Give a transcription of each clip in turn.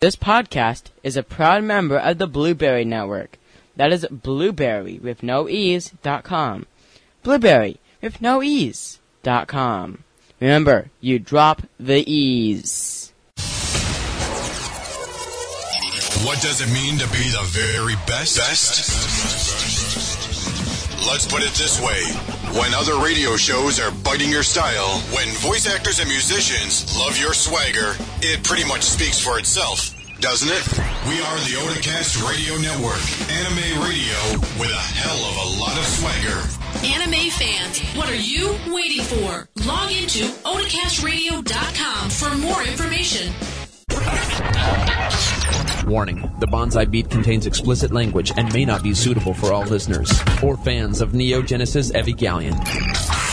This podcast is a proud member of the Blueberry Network. That is blueberry with no ease dot com. Blueberry with no ease dot com. Remember, you drop the ease. What does it mean to be the very best? Best? Let's put it this way. When other radio shows are biting your style, when voice actors and musicians love your swagger, it pretty much speaks for itself, doesn't it? We are the Otacast Radio Network, anime radio with a hell of a lot of swagger. Anime fans, what are you waiting for? Log into otacastradio.com for more information. Warning the Bonsai Beat contains explicit language and may not be suitable for all listeners or fans of Neo Genesis Evangelion.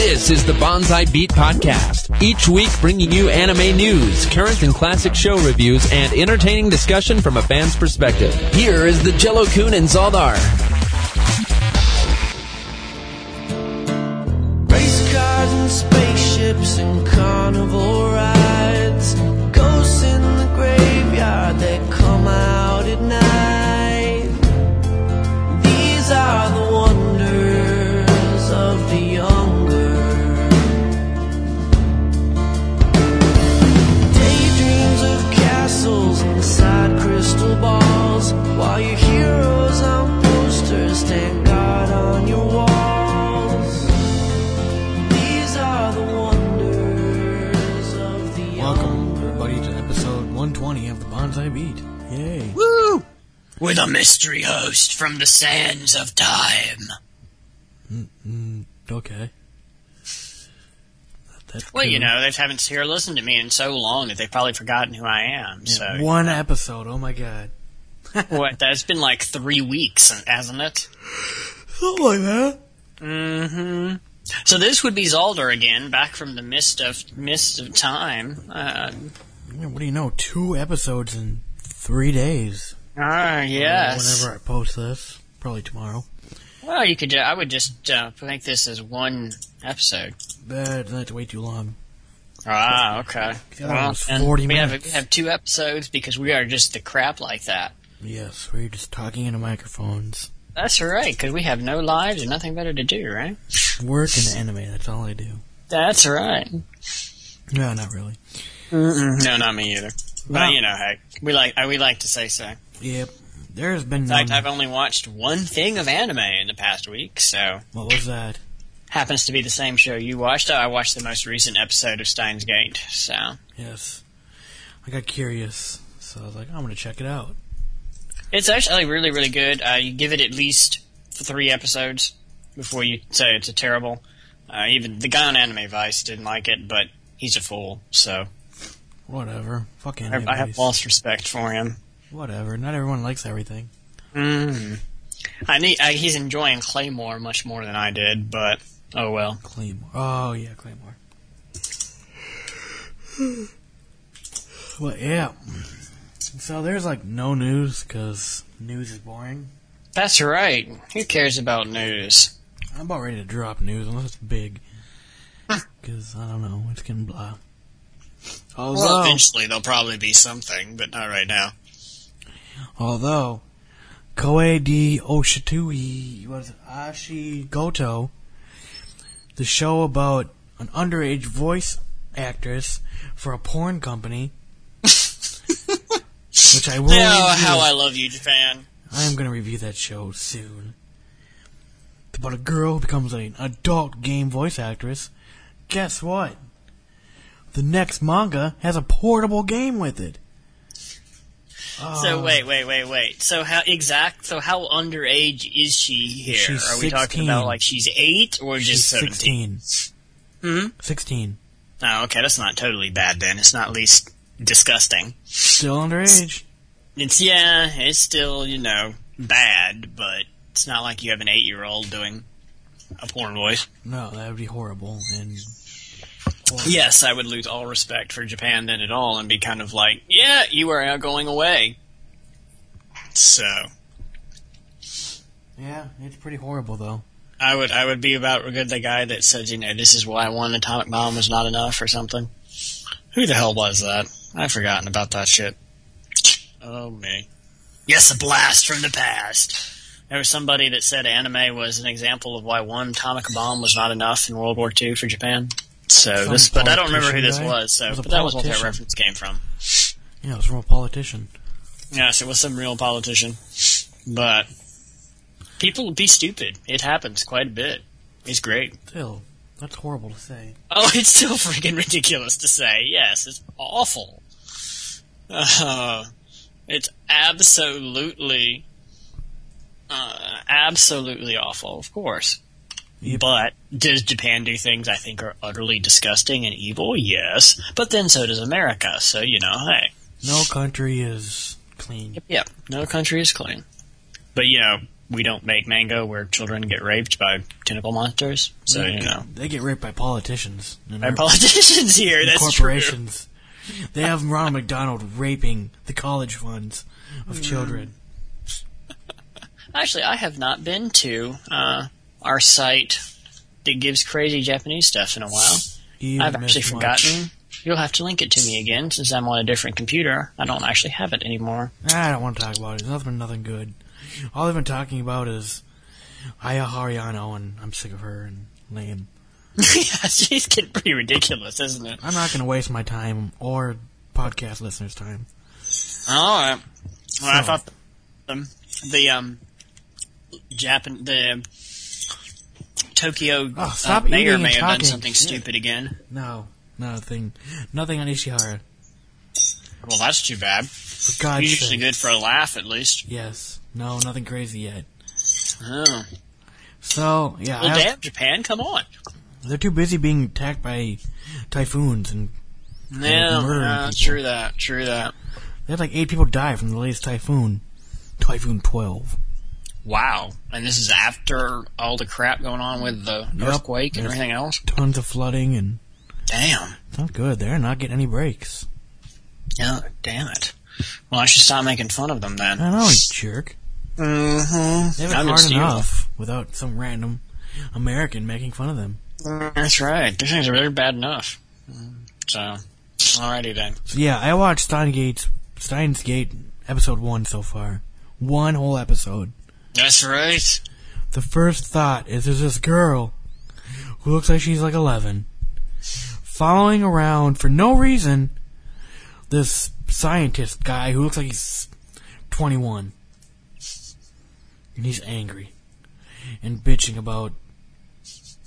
This is the Bonsai Beat Podcast. Each week bringing you anime news, current and classic show reviews, and entertaining discussion from a fan's perspective. Here is the Jellokun and Zaldar. With a mystery host from the sands of time. Okay. That's Well, you know, they haven't here listened to me in so long that they've probably forgotten who I am. So, One episode, oh my god. what? That's been like three weeks, hasn't it? Something like that. Mm-hmm. So this would be Zaldar again, back from the mist of mist of time. Uh, Yeah, what do you know? Two episodes in three days. Ah, yes. Whenever I post this. Probably tomorrow. Well, you could. Uh, I would just uh, make this as one episode. But that's way too long. Ah, okay. Yeah, Well, 40 we have minutes. we have two episodes because we are just the crap like that. Yes, we're just talking into microphones. That's right, because we have no lives and nothing better to do, right? Work and anime, that's all I do. That's right. No, not really. Mm-mm. No, not me either. But No. you know, hey, we like uh, we like to say so. Yep. There's been In fact, none- I've only watched one thing of anime in the past week, so What was that? happens to be the same show you watched. I watched the most recent episode of Steins Gate, so Yes. I got curious, so I was like, I'm gonna check it out. it's actually really, really good. Uh, you give it at least three episodes before you say it's a terrible. Uh, even the guy on Anime Vice didn't like it, but he's a fool, so Whatever. Fuck I. I have lost respect for him. Whatever. Not everyone likes everything. Mm. I need. I, he's enjoying Claymore much more than I did, but oh well. Claymore. Oh yeah, Claymore. well, yeah. So there's like no news because news is boring. That's right. Who cares about news? I'm about ready to drop news unless it's big. Because I don't know, it's getting blah. Although, Well, eventually there'll probably be something, but not right now. Although Koei di Oshitui was Ashigoto, the show about an underage voice actress for a porn company, which I will. Oh, review. how I love you, Japan. I am going to review that show soon. About a girl who becomes an adult game voice actress. Guess what? The next manga has a portable game with it. So wait, wait, wait, wait. So how exact? So how underage is she here? She's Are we talking about like she's eight or just seventeen? 16. Hmm. 16. Oh, okay, that's not totally bad then. It's not least disgusting. Still underage. It's yeah, it's still you know bad, but it's not like you have an eight-year-old doing a porn voice. No, that would be horrible. And horrible. Yes, I would lose all respect for Japan then at all and be kind of like, yeah, you are going away. So, yeah, it's pretty horrible though. I would I would be about good the guy that said, you know, this is why one atomic bomb was not enough or something. Who the hell was that? I've forgotten about that shit. Oh me. Yes, a blast from the past. There was somebody that said anime was an example of why one atomic bomb was not enough in World War II for Japan. So Some this, but I don't remember who this guy? was. So, was but that was what that reference came from. Yeah, it was from a politician. Yes, it was some real politician. But people be stupid. It happens quite a bit. It's great. Still, that's horrible to say. Oh, it's still freaking ridiculous to say. Yes, it's awful. Uh, it's absolutely, uh, absolutely awful, of course. Yep. But does Japan do things I think are utterly disgusting and evil? Yes. But then so does America. So, you know, hey. No country is clean. Yep, yep. No country is clean. But, you know, we don't make manga where children get raped by tentacle monsters. So, you know. They get raped by politicians. and Our politicians here, and that's true. corporations. They have Ronald McDonald raping the college funds of Mm. children. Actually, I have not been to uh, our site that gives crazy Japanese stuff in a while. You I've actually much. forgotten. You'll have to link it to me again since I'm on a different computer. I don't actually have it anymore. I don't want to talk about it. There's nothing, nothing good. All they've been talking about is Aya Hirano, and I'm sick of her and lame. yeah, she's getting pretty ridiculous, isn't it? I'm not going to waste my time or podcast listeners' time. All right. Well, I thought the, um, the um, Japan the Tokyo Oh, stop uh, mayor may have done something Shit. stupid again. No, nothing, nothing on Ishihara. Well, that's too bad. For God's He's usually sake. good for a laugh, at least. Yes, no, nothing crazy yet. Oh. So yeah, Well, I have- damn, Japan, come on. they're too busy being attacked by typhoons, and Yeah, murdering uh, people. true that, true that. they had like eight people die from the latest typhoon, Typhoon Twelve. Wow. And this is after all the crap going on with the Yep. earthquake and everything else? Tons of flooding, and Damn. it's not good. They're not getting any breaks. Yeah, damn it. Well, I should stop making fun of them then. I know, you jerk. Mm-hmm. They have it hard enough without some random American making fun of them. That's right. These things are really bad enough. So, alrighty then. So yeah, I watched Steingate's Steins Gate episode one so far. One whole episode. That's right. The first thought is there's this girl who looks like she's like 11 following around for no reason this scientist guy who looks like he's 21. And he's angry and bitching about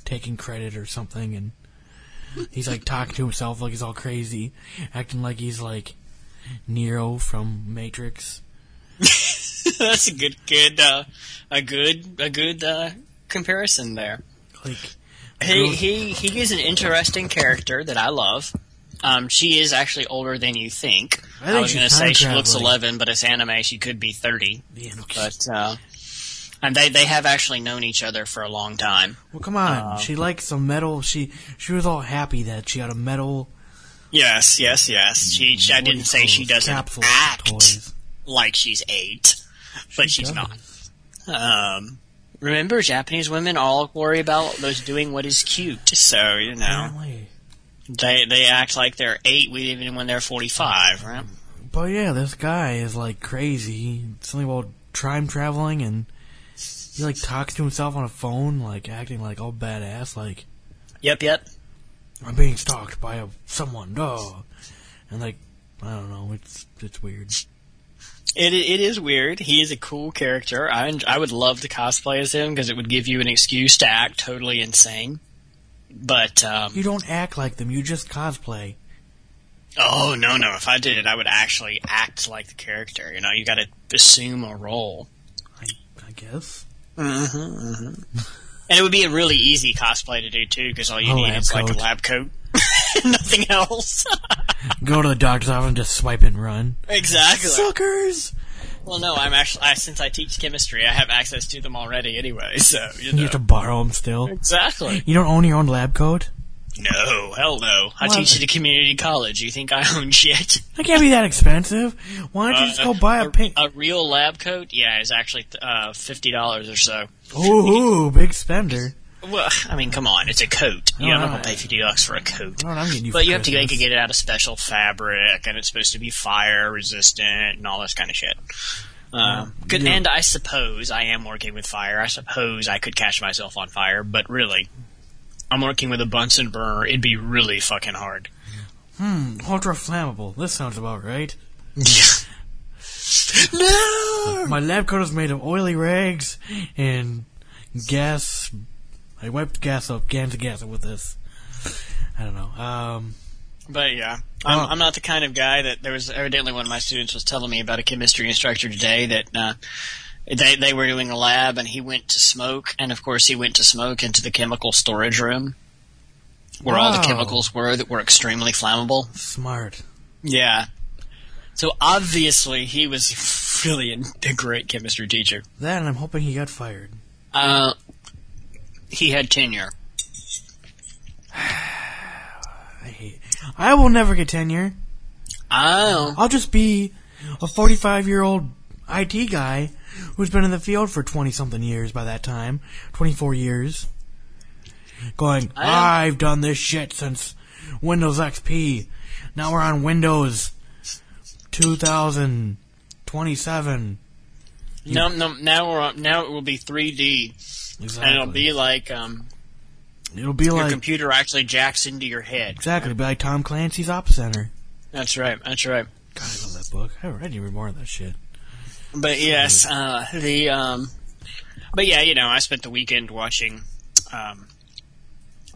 taking credit or something and he's like talking to himself like he's all crazy, acting like he's like Neo from Matrix. That's a good, good, uh, a good, a good uh, comparison there. Like He he he is an interesting character that I love. Um, she is actually older than you think. I think was going to say she looks eleven, but it's anime. She could be thirty. yeah, no But uh, and they they have actually known each other for a long time. Well, come on. Uh, she likes a medal. She she was all happy that she got a medal. Yes, yes, yes. She, she I what do you didn't say she doesn't act toys. like she's eight, but She she's does. not. Um, remember, Japanese women all worry about those doing what is cute. So you know, Apparently. they they act like they're eight even when they're forty five, right? But yeah, this guy is like crazy. Something about time traveling, and he like talks to himself on a phone, like acting like all badass, like Yep, yep. I'm being stalked by a someone. Oh, and like I don't know. It's it's weird. It it is weird. He is a cool character. I I would love to cosplay as him because it would give you an excuse to act totally insane. But um, You don't act like them. You just cosplay. oh no no, if I did it, I would actually act like the character. You know, you got to assume a role, I I guess. and it would be a really easy cosplay to do too because all you A need is like a lab coat, nothing else. Go to the doctor's office and just swipe and run. exactly. Suckers! Well, no, I'm actually I, since I teach chemistry, I have access to them already anyway. So you You have to borrow them still. exactly. You don't own your own lab coat? No, hell no. I teach at a community college. You think I own shit? That can't be that expensive. Why don't you just go buy a pink? A real lab coat? Yeah, is actually uh, fifty dollars or so. Ooh, big spender. Well, I mean, come on, it's a coat. You know, I'm not gonna pay fifty bucks for a coat. I'm getting you But you have to make Christmas. it get it out of special fabric, and it's supposed to be fire resistant and all this kind of shit. Um, good, and I suppose I am working with fire. I suppose I could catch myself on fire, but really, I'm working with a Bunsen burner. It'd be really fucking hard. Hmm, ultra flammable. This sounds about right. no. My lab coat is made of oily rags and gas. I wiped gas up, gas of gas up with this. I don't know. Um, But yeah, I'm, Oh. I'm not the kind of guy that there was evidently one of my students was telling me about a chemistry instructor today that uh, they they were doing a lab and he went to smoke and of course he went to smoke into the chemical storage room where all the chemicals were that were extremely flammable. smart. Yeah. So obviously he was really a, a great chemistry teacher. That, and I'm hoping he got fired. Uh, he had tenure. I hate. I will never get tenure. Oh, I'll just be a 45 year old IT guy who's been in the field for 20 something years by that time. 24 years. Going, I- I've done this shit since Windows XP. Now we're on Windows 2027. no, no. Now we're on, now it will be 3D Exactly. and it'll be like um. It'll be your like, computer actually jacks into your head. exactly, it'll be like Tom Clancy's Op Center. That's right. That's right. God, I love that book. I haven't read even more of that shit. But yes, uh, the um, but yeah, you know, I spent the weekend watching, um,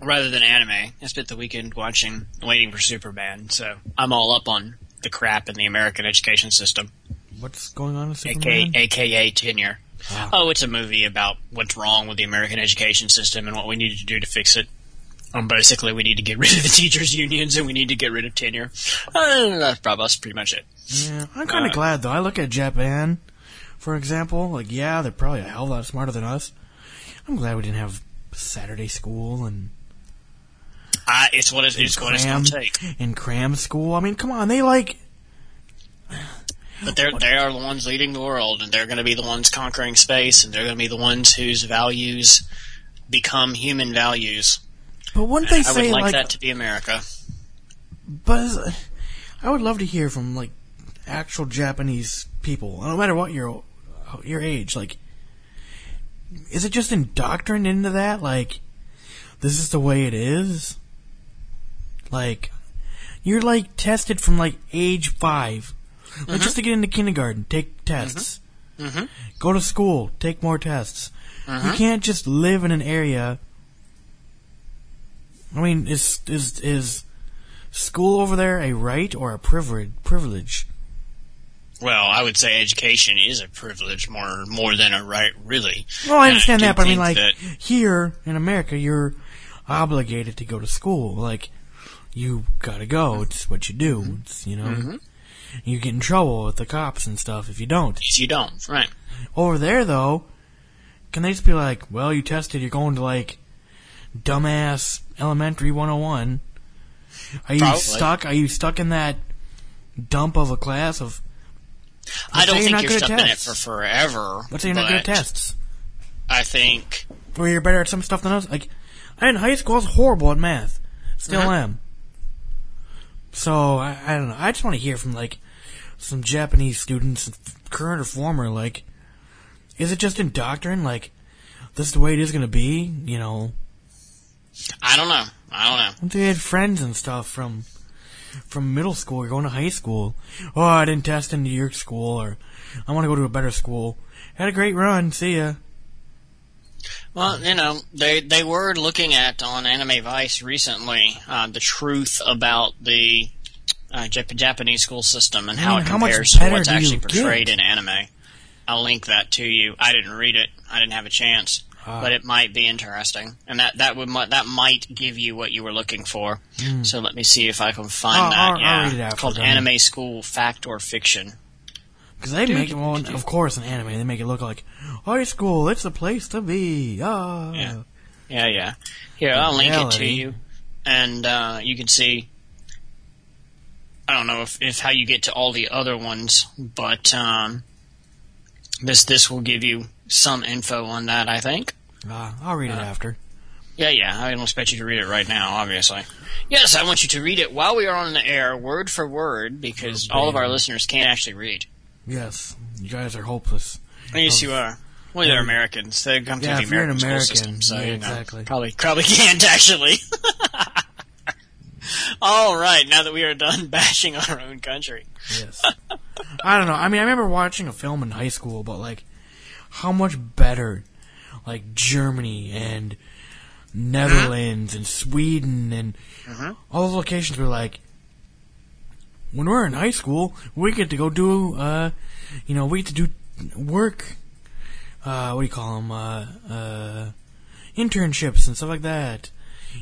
rather than anime, I spent the weekend watching Waiting for Superman. So I'm all up on the crap in the American education system, What's going on with aka Superman? aka tenure. Ah. Oh, it's a movie about what's wrong with the American education system and what we need to do to fix it. Um, basically, we need to get rid of the teachers' unions and we need to get rid of tenure. Uh, that's probably that's pretty much it. Yeah, I'm kind of Uh, glad though. I look at Japan, for example. Like, yeah, they're probably a hell of a lot smarter than us. I'm glad we didn't have Saturday school and I, it's what it's, it's what it's cram going to take. and cram school. I mean, come on, they like But they're they are the ones leading the world, and they're going to be the ones conquering space, and they're going to be the ones whose values become human values. But wouldn't they I say would like, like, that to be America. but is- I would love to hear from like actual Japanese people, no matter what your your age. Like, is it just indoctrined into that? Like, this is the way it is. Like, you're like tested from like age 5 like just to get into kindergarten. Take tests. Mhm. Go to school. Take more tests. You mm-hmm. can't just live in an area. I mean, is is is school over there a right or a privilege? Privilege. Well, I would say education is a privilege more more than a right, really. Well, I understand do that, but I mean, like that- here in America, you're obligated to go to school. Like you gotta go. It's what you do. It's you know. Mm-hmm. You get in trouble with the cops and stuff if you don't. if you don't, right? Over there, though, can they just be like, well, you tested, you're going to like dumbass elementary 101? Are you Probably. stuck? Are you stuck in that dump of a class of. I don't you're think you're at stuck in it for forever. Let's say you're not good at tests. I think Or you're better at some stuff than us. Like, I in high school, I was horrible at math. Still Uh-huh. am. So, I, I don't know. I just want to hear from, like, some Japanese students, current or former, like, is it just indoctrined? Like, this is the way it is going to be? You know, I don't know. I don't know. They had friends and stuff from from middle school or going to high school. Oh, I didn't test into your school, or I want to go to a better school. Had a great run. See ya. Well, you know, they they were looking at on Anime Vice recently uh, the truth about the uh, Japanese school system and how mean, it how compares to what's actually portrayed in anime. I'll link that to you. I didn't read it. I didn't have a chance, Ah. but it might be interesting, and that that would that might give you what you were looking for. So let me see if I can find. That. I'll- I'll yeah, read it after, it's called Anime School Fact or Fiction. Because they make it, well, of course, in anime, they make it look like high school. It's the place to be. Ah. Yeah. Yeah, yeah. Here, I'll link it to you, and uh, you can see. I don't know if, if how you get to all the other ones, but um, this this will give you some info on that. I think. Ah, I'll read it Uh, after. Yeah, yeah. I don't expect you to read it right now, obviously. Yes, I want you to read it while we are on the air, word for word, because all of our listeners can't actually read. Yes, you guys are hopeless. Yes, you are. Well, they're Americans. They come Yeah, through the you're an American, school American, system, so yeah, you know, exactly. probably probably can't actually. all right, now that we are done bashing our own country, Yes. I don't know. I mean, I remember watching a film in high school, but like, how much better, like Germany and Netherlands and Sweden and mm-hmm. all the locations were like. When we're in high school, we get to go do, uh, you know, we get to do work. Uh, what do you call them? Uh, uh, internships and stuff like that.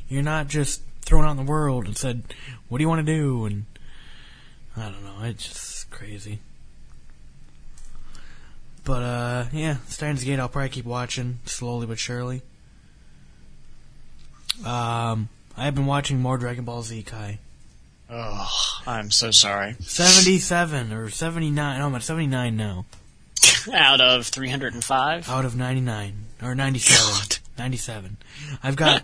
You're not just thrown out in the world and said, "What do you want to do?" and I don't know. It's just crazy. But uh, yeah, Steins Gate. I'll probably keep watching slowly but surely. Um, I have been watching more Dragon Ball Z Kai. Oh, I'm so sorry. Seventy-seven or seventy-nine? No, I'm at seventy-nine now. Out of 305, Out of ninety-nine or ninety-seven. Ninety-seven. I've got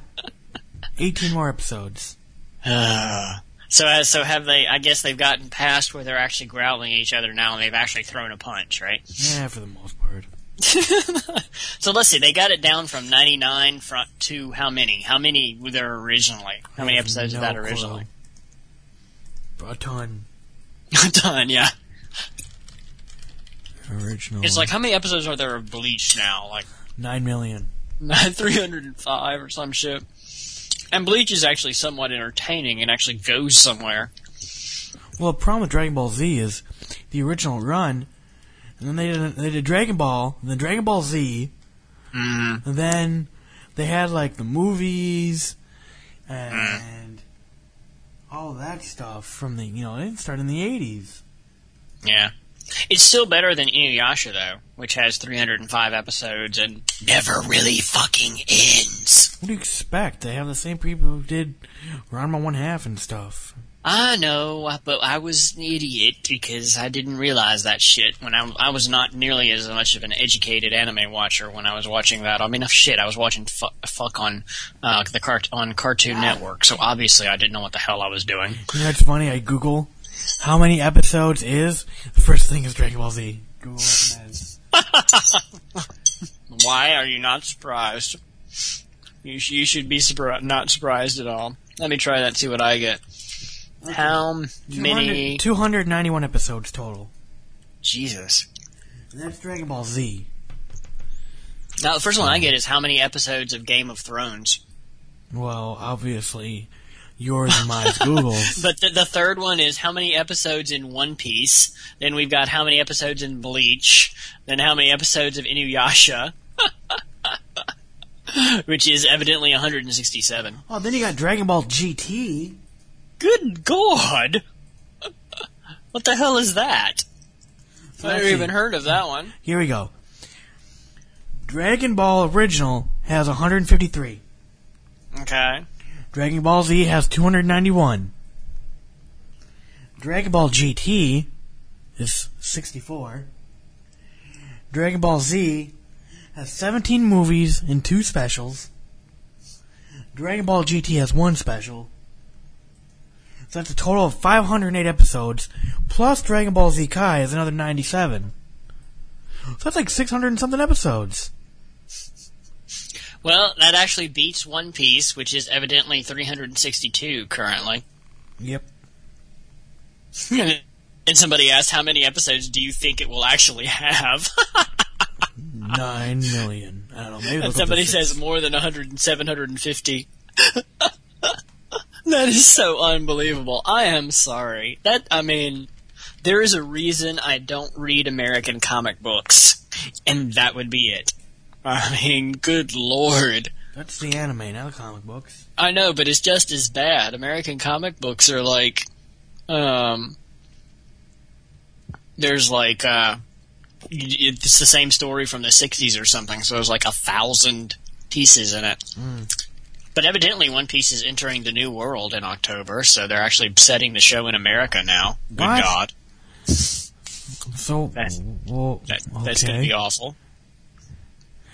eighteen more episodes. Uh, so uh, so have they? I guess they've gotten past where they're actually growling at each other now, and they've actually thrown a punch, right? Yeah, for the most part. So let's see, they got it down from 99 front to how many? How many were there originally? How many episodes no of that clue. Originally? A ton. Yeah. Original. It's like how many episodes are there of Bleach now? Like nine million. 305 or some shit. And Bleach is actually somewhat entertaining and actually goes somewhere. Well, the problem with Dragon Ball Z is the original run, and then they did, they did Dragon Ball, and then Dragon Ball Z, Mm. and then they had like the movies and all that stuff from the you know it started in the eighties. Yeah. It's still better than Inuyasha though, which has 305 episodes and never really fucking ends. What do you expect? They have the same people who did Ranma One Half and stuff. I know, but I was an idiot because I didn't realize that shit when I, I was not nearly as much of an educated anime watcher when I was watching that. I mean, shit, I was watching fu- fuck on uh, the cart on Cartoon Network, so obviously I didn't know what the hell I was doing. You know, it's funny. I Google how many episodes is the first thing is Dragon Ball Z. Google. Why are you not surprised? You, sh- you should be surpri- not surprised at all. Let me try that and see what I get. How many? 291 episodes total. Jesus. And that's Dragon Ball Z. Now, the first one I get is how many episodes of Game of Thrones? Well, obviously, yours and mine's Google's. But the, the third one is how many episodes in One Piece. Then we've got how many episodes in Bleach. Then how many episodes of Inuyasha. Which is evidently 167. Oh, then you got Dragon Ball GT. Good God! what the hell is that? I've never even heard of that one. Here we go. Dragon Ball Original has 153. Okay. Dragon Ball Z has 291. Dragon Ball GT is 64. Dragon Ball Z has 17 movies and two specials. Dragon Ball GT has one special. So that's a total of 508 episodes, plus Dragon Ball Z Kai is another 97. So that's like 600 and something episodes. Well, that actually beats One Piece, which is evidently 362 currently. Yep. and somebody asked, how many episodes do you think it will actually have? 9 million. I don't know. Maybe and somebody says more than 100 and 750. that is so unbelievable. I am sorry. That, I mean, there is a reason I don't read American comic books, and that would be it. I mean, good lord. That's the anime, not the comic books. I know, but it's just as bad. American comic books are like, um, there's like, uh, it's the same story from the 60s or something, so there's like a thousand pieces in it. But evidently One Piece is entering the new world in October, so they're actually setting the show in America now. Good What? God. So, That's- well, That, That's gonna be awful.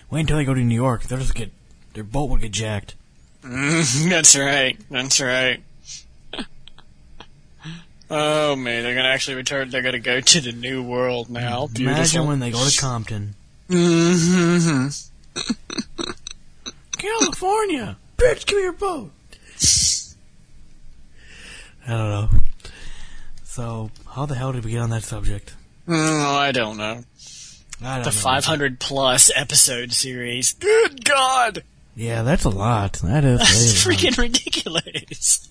Wait until they go to New York. They'll just get their boat will get jacked. Mm, that's right. That's right. oh man, they're gonna actually return. They're gonna go to the new world now. Beautiful. Imagine when they go to Compton. hmm California! Bitch, give me your boat! I don't know. So, how the hell did we get on that subject? Oh, I don't know. I don't The know. 500 plus episode series. Good God, Yeah, that's a lot. That is, that is is lot. freaking ridiculous.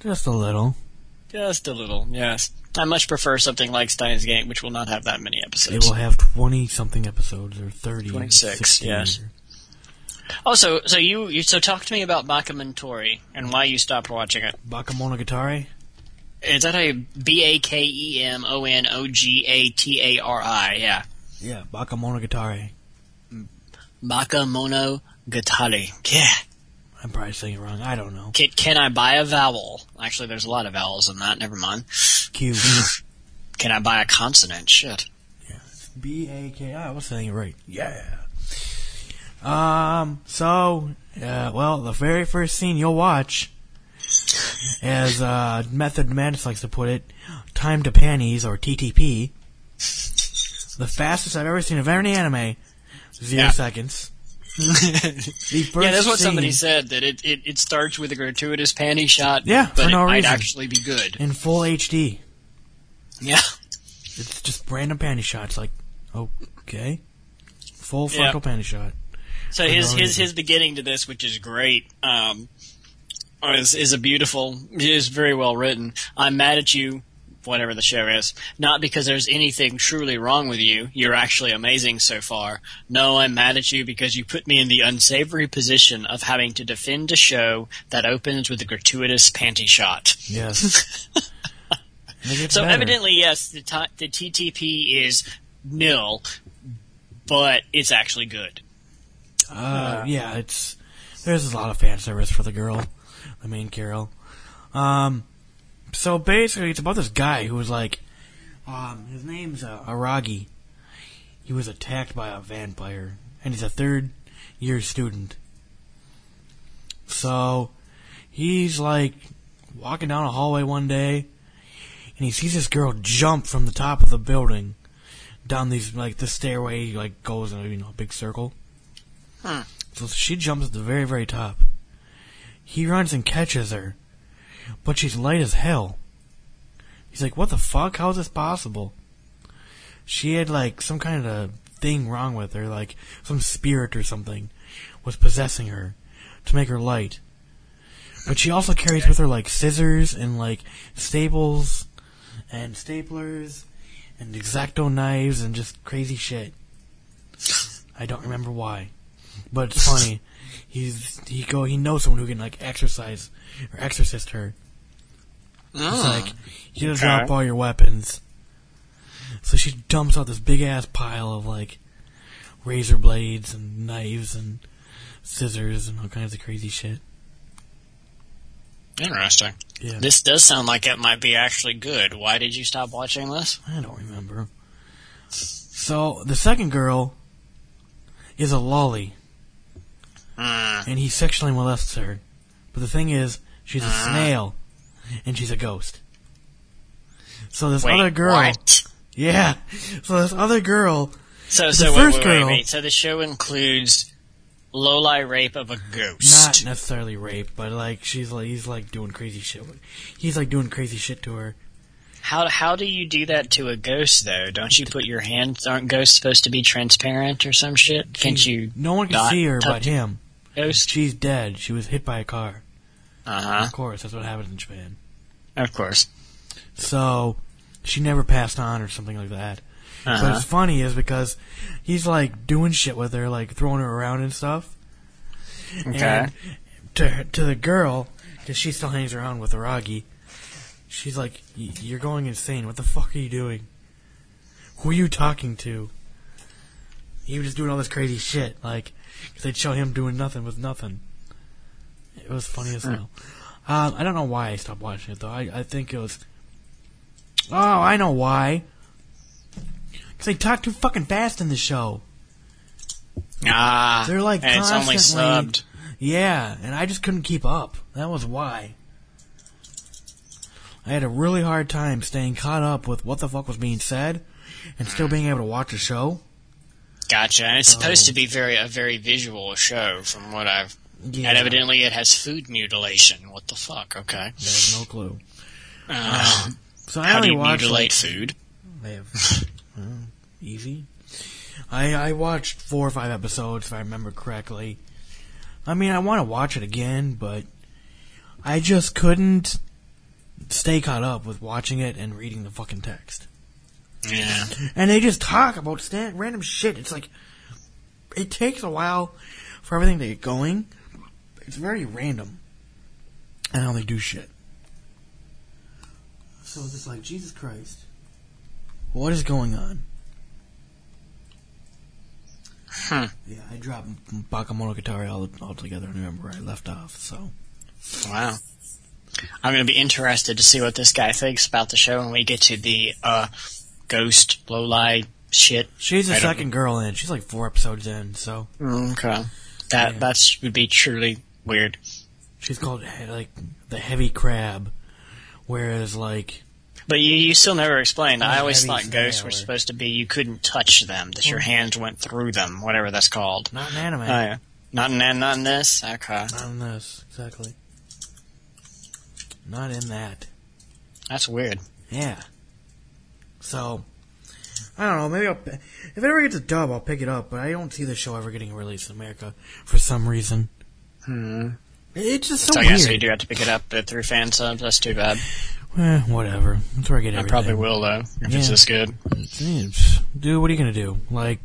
Just a little. Just a little, yes. I much prefer something like Steins Gate, which will not have that many episodes. It will have 20 something episodes, or 30. 26, 60, yes. or- Oh, so so you, you so talk to me about Bakemonogatari and why you stopped watching it. Bakemonogatari? Is that a B A K E M O N O G A T A R I? Yeah, Yeah, Bakemonogatari. Bakemonogatari. Yeah. I'm probably saying it wrong. I don't know. Can, can I buy a vowel? Actually, there's a lot of vowels in that. Never mind. Q. Can I buy a consonant? Shit. B A K I. I was saying it right. Yeah. Um. So, uh, well, the very first scene you'll watch, as uh, Method Madness likes to put it, time to panties or TTP. The fastest I've ever seen of any anime, zero Yeah. seconds. Yeah, that's what somebody said. That it, it, it starts with a gratuitous panty shot. Yeah, for but no it might reason. actually be good. in full HD. Yeah. It's just random panty shots. Like, okay, full frontal panty shot. So his his his beginning to this, which is great, um, is is a beautiful, is very well written. I'm mad at you, whatever the show is, not because there's anything truly wrong with you. You're actually amazing so far. No, I'm mad at you because you put me in the unsavory position of having to defend a show that opens with a gratuitous panty shot. Yes. And it gets So better. evidently, yes, the ti the TTP is nil, but it's actually good. Uh, yeah, it's there's a lot of fan service for the girl, the main Carol. Um, so basically, it's about this guy who was like, um, his name's uh, Aragi. He was attacked by a vampire, and he's a third year student. So he's like walking down a hallway one day, and he sees this girl jump from the top of the building down these like the stairway like goes in a you know a big circle. So she jumps at the very, very top. He runs and catches her, but she's light as hell. He's like, what the fuck? How is this possible? She had like some kind of thing wrong with her, like some spirit or something was possessing her to make her light. But she also carries with her like scissors and like staples and staplers and exacto knives and just crazy shit. I don't remember why, but it's funny. He's he go he knows someone who can like exercise or exorcist her. It's ah, like you just Okay. drop all your weapons. So she dumps out this big ass pile of like razor blades and knives and scissors and all kinds of crazy shit. Interesting. Yeah, This does sound like it might be actually good. Why did you stop watching this? I don't remember. So the second girl is a loli, Mm. and he sexually molests her. But the thing is, she's a snail, and she's a ghost. So this Wait, other girl, what? yeah. So this other girl, So, The so wait, first wait, girl- wait. So the show includes loli rape of a ghost. not necessarily rape, but like she's like he's like doing crazy shit. He's like doing crazy shit to her. How how do you do that to a ghost though? Don't you put your hands? Aren't ghosts supposed to be transparent or some shit? Can't She- you? No one can see her but him. Ghost. She's dead. She was hit by a car. Uh huh. Of course, that's what happens in Japan. Of course. So she never passed on or something like that. But Uh-huh. it's funny is because he's like doing shit with her, like throwing her around and stuff. Okay. And to to the girl, because she still hangs around with Aragi, she's like, "Y- "You're going insane. What the fuck are you doing? Who are you talking to?" He was just doing all this crazy shit, like, because they'd show him doing nothing with nothing. It was funny as hell. Um, I don't know why I stopped watching it though. I, I think it was. Oh, I know why. Because they talk too fucking fast in the show. Ah. They're like and it's only constantly- subbed. Yeah, and I just couldn't keep up. That was why. I had a really hard time staying caught up with what the fuck was being said and still being able to watch the show. Gotcha. And it's supposed to be very a very visual show, from what I've. Yeah. And evidently, it has food mutilation. What the fuck? Okay. There's no clue. Uh, So I how do only you watched mutilate like, food? They have well, easy. I I watched four or five episodes if I remember correctly. I mean, I want to watch it again, but I just couldn't stay caught up with watching it and reading the fucking text. Yeah. And they just talk about stand, random shit. It's like it takes a while for everything to get going. It's very random, and how they do shit. So it's just like Jesus Christ. What is going on? Hmm. Yeah, I dropped Bakemonogatari all altogether and remember where I left off. So Wow. I'm going to be interested to see what this guy thinks about the show when we get to the uh, ghost low light shit. she's the second girl in. She's like four episodes in. So Okay. That Yeah. that's would be truly weird. she's called like the heavy crab, whereas like But you, you still never explained. I always thought ghosts were supposed to be you couldn't touch them, that your hands went through them, whatever that's called. not an anime. Oh yeah. Not in not in this. Okay. Not in this, exactly. Not in that. That's weird. Yeah. So, I don't know. Maybe I'll, if it ever gets a dub, I'll pick it up. But I don't see the show ever getting released in America for some reason. Hmm. It- It's just so So I weird. guess you do have to pick it up through fan subs. That's too bad. Eh, whatever. That's where I get everything. I probably will though if it's Yeah. this good. Dude, what are you gonna do? Like,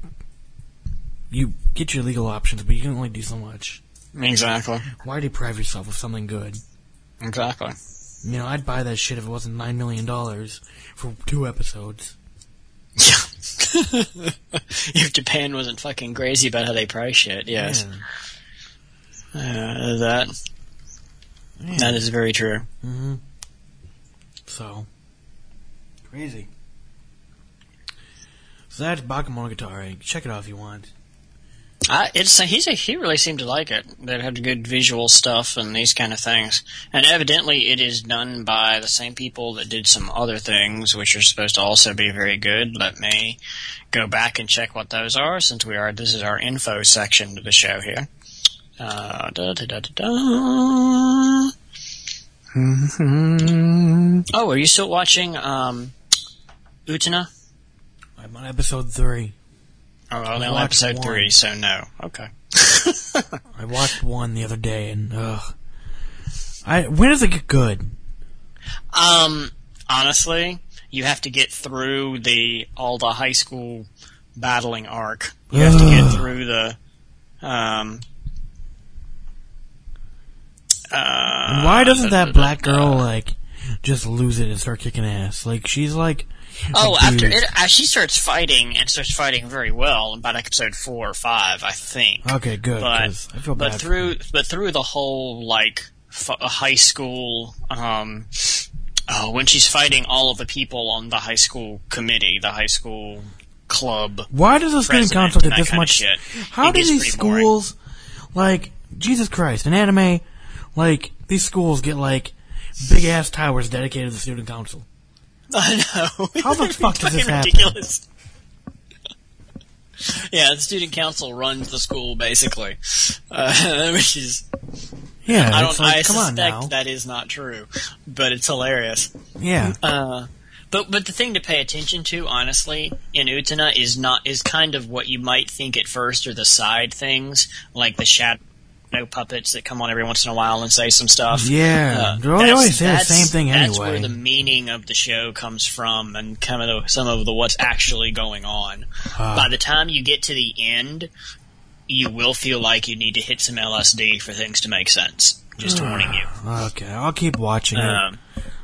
you get your legal options, but you can only do so much. Exactly. Why deprive yourself of something good? Exactly. You know, I'd buy that shit if it wasn't nine million dollars for two episodes. Yeah. if Japan wasn't fucking crazy about how they price shit, yes. Uh, that Yeah. that is very true. Mm-hmm. So crazy. So that's Bakemonogatari. Check it out if you want. I, it's he's a, he really seemed to like it. They had good visual stuff and these kind of things. And evidently, it is done by the same people that did some other things, which are supposed to also be very good. Let me go back and check what those are, since we are this is our info section of the show here. Uh, da, da, da, da, da. oh, are you still watching um, Utena? I'm on episode three. Oh, only I on episode one. three, so no. Okay. I watched one the other day, and ugh. I when does it get good? Um, honestly, you have to get through the all the high school battling arc. You have to get through the um. Uh, why doesn't that black girl like just lose it and start kicking ass? Like she's like, Oh, after it, uh, she starts fighting and starts fighting very well about episode four or five, I think. Okay, good. but 'cause I feel but through but through the whole like f- uh, high school um uh, when she's fighting all of the people on the high school committee, the high school club. Why does the student council get this much? shit. How do these pretty boring. schools, like Jesus Christ, an anime, like these schools get like big ass towers dedicated to the student council? I know. How the fuck does this fucking happen? ridiculous. Yeah, the student council runs the school basically, uh, which is Yeah, I don't. like, I suspect that is not true, but it's hilarious. yeah, Uh, but but the thing to pay attention to, honestly, in Utena is not is kind of what you might think at first are the side things, like the shadow puppets that come on every once in a while and say some stuff. yeah. Uh, they always say the same thing anyway. That's where the meaning of the show comes from, and kind of the, some of the what's actually going on. Ah. By the time you get to the end, you will feel like you need to hit some LSD for things to make sense. Just warning you. okay, I'll keep watching it. Um,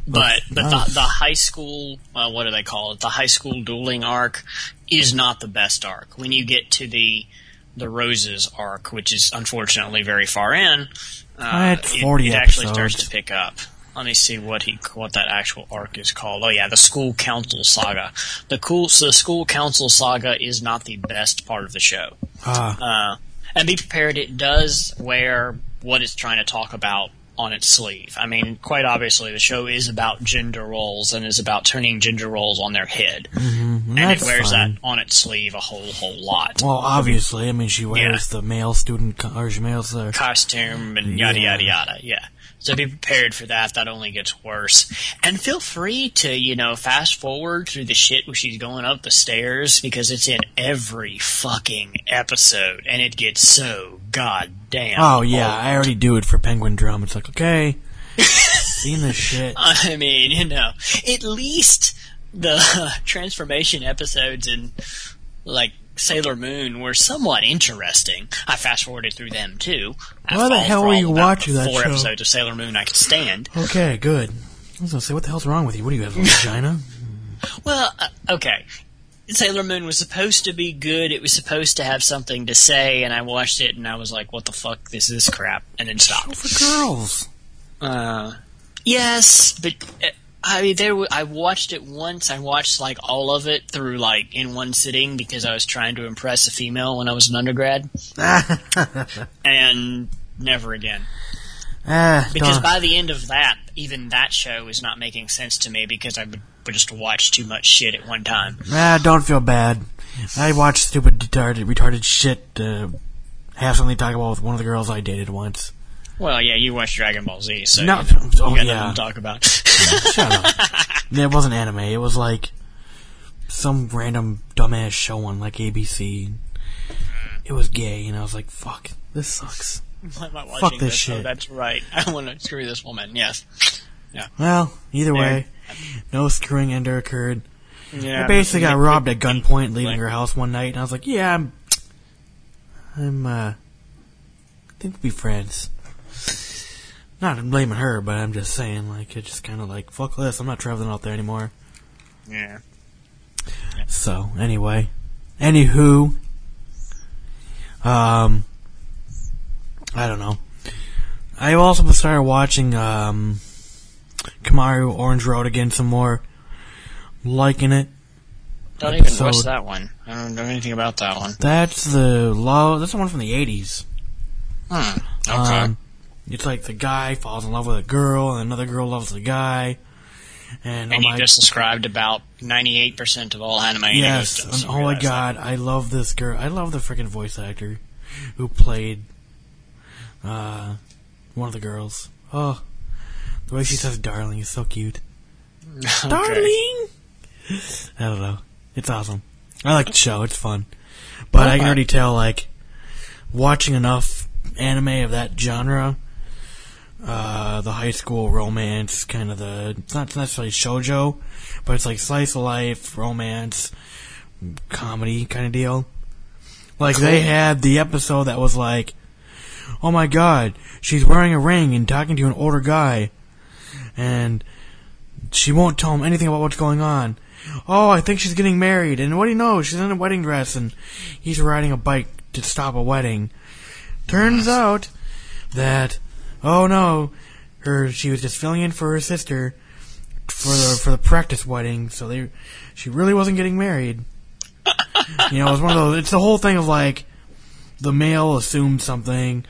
but but Nice. the, the high school, uh, what do they call it? The high school dueling arc is not the best arc. When you get to the the roses arc, which is unfortunately very far in, uh, it, 40 it actually starts to pick up. Let me see what he what that actual arc is called. Oh yeah, the school council saga. The cool so the school council saga is not the best part of the show. Ah, Uh, and be prepared, it does wear what it's trying to talk about on its sleeve. I mean, quite obviously, the show is about gender roles and is about turning gender roles on their head, and it wears fine. that on its sleeve a whole whole lot. Well, obviously, I mean, she wears the male student co- or she males uh, costume and yada Yeah. yada yada. Yeah. So be prepared for that. That only gets worse. And feel free to, you know, fast forward through the shit where she's going up the stairs because it's in every fucking episode and it gets so goddamn. Oh yeah, old. I already do it for Penguin Drum. It's like okay, seen this shit. I mean, you know, at least the transformation episodes in like Sailor Moon were somewhat interesting. I fast forwarded through them too. I Why the hell were you watching that four show? episodes of Sailor Moon I could stand. Okay, good. I was gonna say, what the hell's wrong with you? What do you have, a vagina? Well, uh, okay. Sailor Moon was supposed to be good. It was supposed to have something to say, and I watched it and I was like, "What the fuck? This is crap," and then stopped. For girls. Uh, yes, but uh, I mean, there. w- I watched it once. I watched like all of it through like in one sitting because I was trying to impress a female when I was an undergrad, and never again. Ah, Because by the end of that, even that show is not making sense to me because I would, just watch too much shit at one time. ah, don't feel bad. I watched stupid, retarded, retarded shit. Uh, have something to talk about with one of the girls I dated once. Well, yeah, you watched Dragon Ball Z, so No, you, know, oh, got yeah. nothing to talk about. Shut up. it wasn't anime. It was like some random dumbass show on like ABC. It was gay, and I was like, "Fuck, this sucks." Why am I watching Fuck this Oh, shit. that's right. I want to screw this woman. Yes. Yeah. Well, either way, no screwing ender occurred. Yeah. I basically got robbed at gunpoint leaving Like- her house one night, and I was like, "Yeah, I'm, I'm, uh, I think we'll be friends." Not blaming her, but I'm just saying, like, it's just kind of like, "Fuck this, I'm not traveling out there anymore." Yeah. So anyway, anywho, um, I don't know. I also started watching um, Kimagure Orange Road again some more. Liking it. Don't even watch that one. I don't know anything about that one. That's the love. That's the one from the eighties. Hmm. Okay. Um, it's like the guy falls in love with a girl, and another girl loves the guy, and, and oh you just described about 98% of all anime. Yes, and oh my realize that. god, I love this girl. I love the freaking voice actor who played uh, one of the girls. Oh, the way she says "darling" is so cute. Okay. Darling. I don't know. It's awesome. I like the show. It's fun, but I can already tell like watching enough anime of that genre. Uh, the high school romance, kind of the, it's not necessarily shojo, but it's like slice of life, romance, comedy kind of deal. Like they had the episode that was like, oh my god, she's wearing a ring and talking to an older guy, and she won't tell him anything about what's going on. Oh, I think she's getting married, and what do you know? She's in a wedding dress, and he's riding a bike to stop a wedding. Turns out that, oh no, her she was just filling in for her sister for the for the practice wedding, so they she really wasn't getting married. you know, it's one of those. It's the whole thing of like the male assumed something,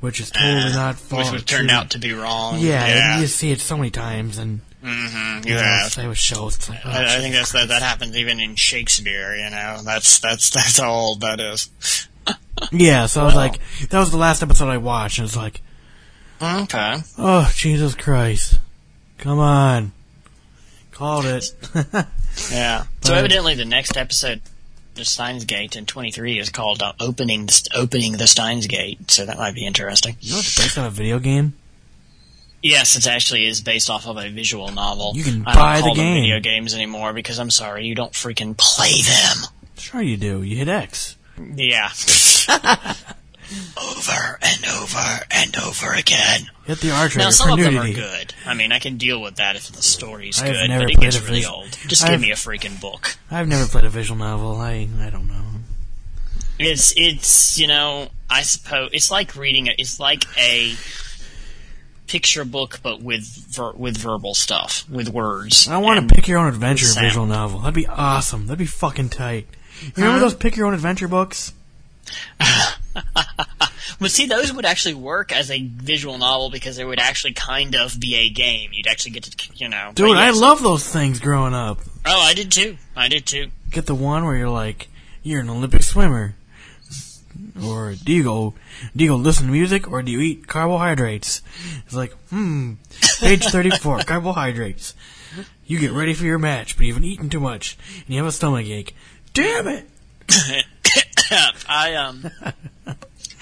which is totally not Which false. would turn out to be wrong. Yeah, yeah. and you see it so many times, and hmm you you know, with shows. Like, oh, I, I think that's that. That happens even in Shakespeare. You know, that's that's that's how old that is. yeah, so I was like, that was the last episode I watched, and it's like, Okay. oh Jesus Christ, come on, called it. Yeah. So evidently, the next episode the Steins Gate in 23 is called uh, "Opening the, Opening the Steins Gate," so that might be interesting. you know, it's based on a video game. Yes, it actually is based off of a visual novel. You can I buy don't the call them game. video games anymore because I'm sorry, you don't freaking play them. Sure, you do. You hit X. Yeah. over and over and over again. Hit the R Now, trigger some for of them are nudity. good. I mean, I can deal with that if the story's I've good, never but it played gets a really vis- old. Just I've- give me a freaking book. I've never played a visual novel. I I don't know. It's it's you know I suppose it's like reading a, it's like a picture book but with ver, with verbal stuff with words. I want And- to pick your own adventure sound. visual novel. That'd be awesome. That'd be fucking tight. You remember those pick your own adventure books? But see, those would actually work as a visual novel because there would actually kind of be a game. You'd actually get to, you know. Dude, I love those things growing up. Oh, I did too. I did too. Get the one where you're like, you're an Olympic swimmer. Or do you go, do you go listen to music or do you eat carbohydrates? It's like, hmm, page 34, carbohydrates. You get ready for your match, but you haven't eaten too much, and you have a stomach ache. Damn it! I um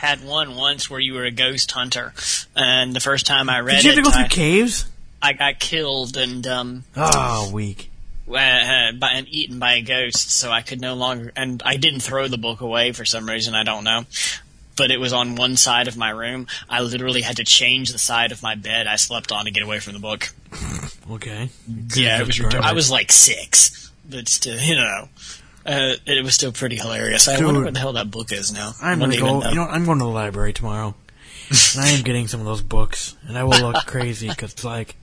had one once where you were a ghost hunter, and the first time I read Did you to go through I, caves? I got killed and um Oh, weak. uh, uh, by, and eaten by a ghost, so I could no longer. And I didn't throw the book away for some reason. I don't know. But it was on one side of my room. I literally had to change the side of my bed I slept on to get away from the book. Okay. Yeah, it was. I was like six, but still, you know, uh, it was still pretty hilarious. I wonder what the hell that book is now. I'm gonna go. You know, I'm going to the library tomorrow, and I am getting some of those books, and I will look crazy because it's like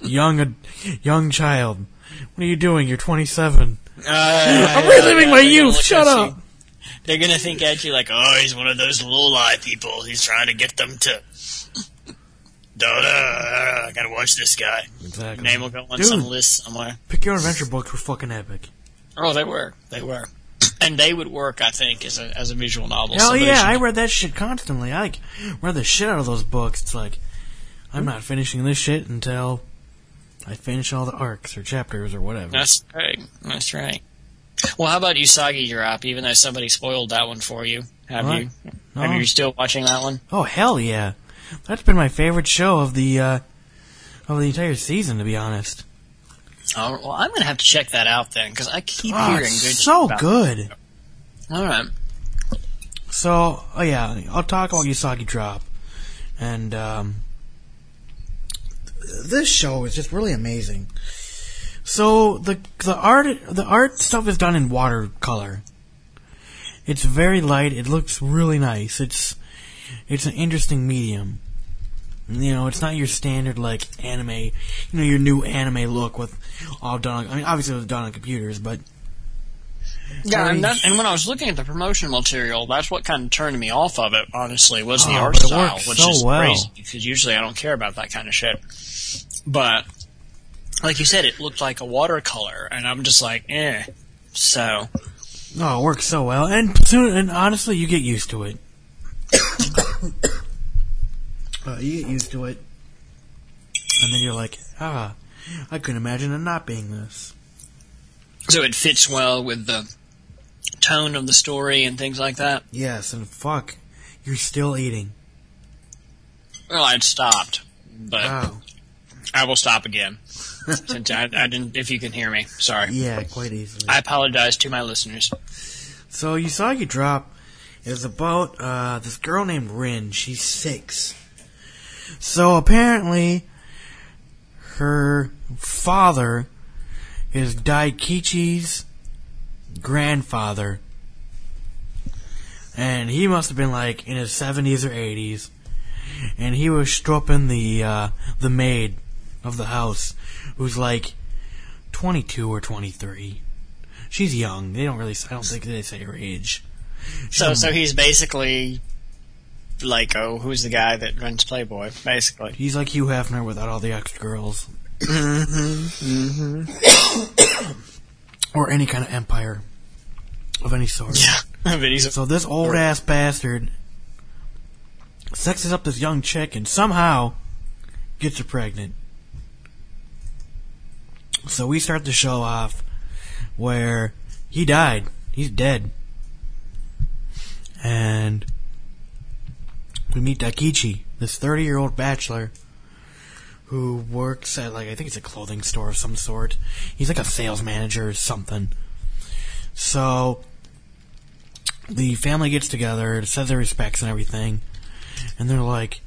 young, young child. What are you doing? You're 27. Uh, I'm reliving yeah, my youth. Shut up. you. They're gonna think at you like, oh, he's one of those loli people. He's trying to get them to. Da da. I gotta watch this guy. Exactly. Name will go on Dude. some list somewhere. Pick your adventure books were fucking epic. Oh, they were. They were. And they would work, I think, as a as a visual novel. Hell Somebody yeah, should- I read that shit constantly. I like read the shit out of those books. It's like I'm not finishing this shit until I finish all the arcs or chapters or whatever. That's right. That's right. Well, how about Usagi Drop? Even though somebody spoiled that one for you, have What? you? No. Have you still watching that one? Oh hell yeah, that's been my favorite show of the uh, of the entire season. To be honest, Oh, well, I'm gonna have to check that out then because I keep oh, hearing good. so good. All right. So, oh yeah, I'll talk about Usagi Drop, and um, this show is just really amazing. So the the art the art stuff is done in watercolor. It's very light. It looks really nice. It's it's an interesting medium. You know, it's not your standard like anime. You know, your new anime look with all done. On, I mean, obviously it was done on computers, but Yeah, and, that, and when I was looking at the promotion material, that's what kind of turned me off of it. Honestly, was the Oh, art style, which so is well. crazy because usually I don't care about that kind of shit. But like you said, it looked like a watercolor, and I'm just like, eh. So Oh, it works so well, and soon, and honestly, you get used to it. uh, you get used to it, and then you're like, ah, I couldn't imagine it not being this. so it fits well with the tone of the story and things like that. Yes, and fuck, you're still eating. Well, I'd stopped, but Wow. I will stop again. Since I, I didn't, if you can hear me, sorry. Yeah, quite easily. I apologize to my listeners. So Usagi Drop is about uh, this girl named Rin. She's six. So apparently, her father is Daikichi's grandfather, and he must have been like in his seventies or eighties, and he was stropping the uh, the maid of the house, who's like twenty two or twenty three. She's young. They don't really. I don't think they say her age. So, so he's basically like, oh, who's the guy that runs Playboy? Basically, He's like Hugh Hefner without all the extra girls. Mm-hmm, mm-hmm. or any kind of empire of any sort. but he's So this old ass bastard sexes up this young chick and somehow gets her pregnant. So we start the show off where he died. He's dead. And we meet Daikichi, this 30 year old bachelor who works at like I think it's a clothing store of some sort. He's like a sales manager or something. So the family gets together, says their respects and everything, and they're like,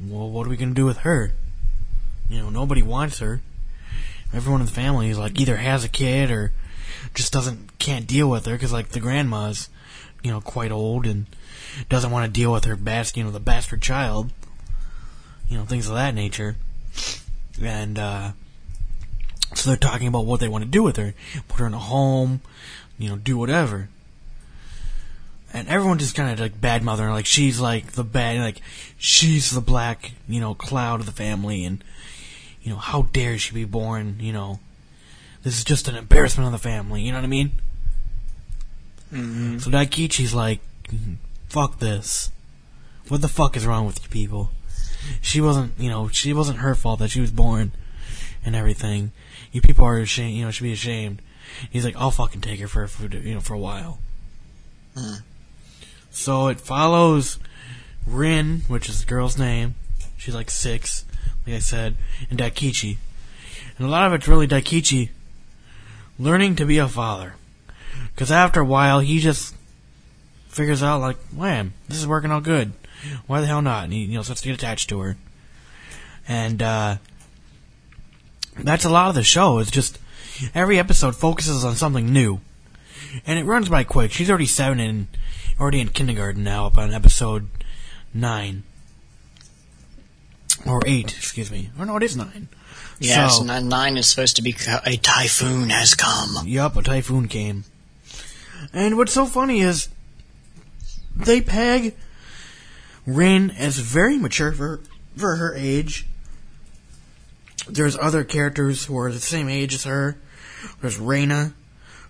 "Well, what are we gonna do with her? You know, nobody wants her. Everyone in the family is like either has a kid or just doesn't can't deal with her because like the grandma's, you know, quite old and doesn't want to deal with her bast, you know, the bastard child, you know, things of that nature, and uh, so they're talking about what they want to do with her, put her in a home, you know, do whatever. and everyone just kind of like bad mother, like she's like the bad, like she's the black, you know, cloud of the family, and you know how dare she be born, you know, this is just an embarrassment on the family, you know what I mean? So Daikichi's like, fuck this. What the fuck is wrong with you people? She wasn't, you know, she wasn't her fault that she was born and everything. You people are ashamed, you know, should be ashamed. He's like, I'll fucking take her for, for you know, for a while. Hmm. So it follows Rin, which is the girl's name. She's like six, like I said, and Daikichi. And a lot of it's really Daikichi learning to be a father. Because after a while, he just figures out, like, wham, this is working out good. Why the hell not? And he, you know, starts to get attached to her. And, uh, that's a lot of the show. It's just, every episode focuses on something new. And it runs by quick. She's already seven and already in kindergarten now, up on episode nine. Or eight, excuse me. Or no, it is nine. Yes, So- nine, nine is supposed to be a typhoon has come. Yup, a typhoon came. And what's so funny is they peg Rin as very mature for for her age. There's other characters who are the same age as her. There's Reina,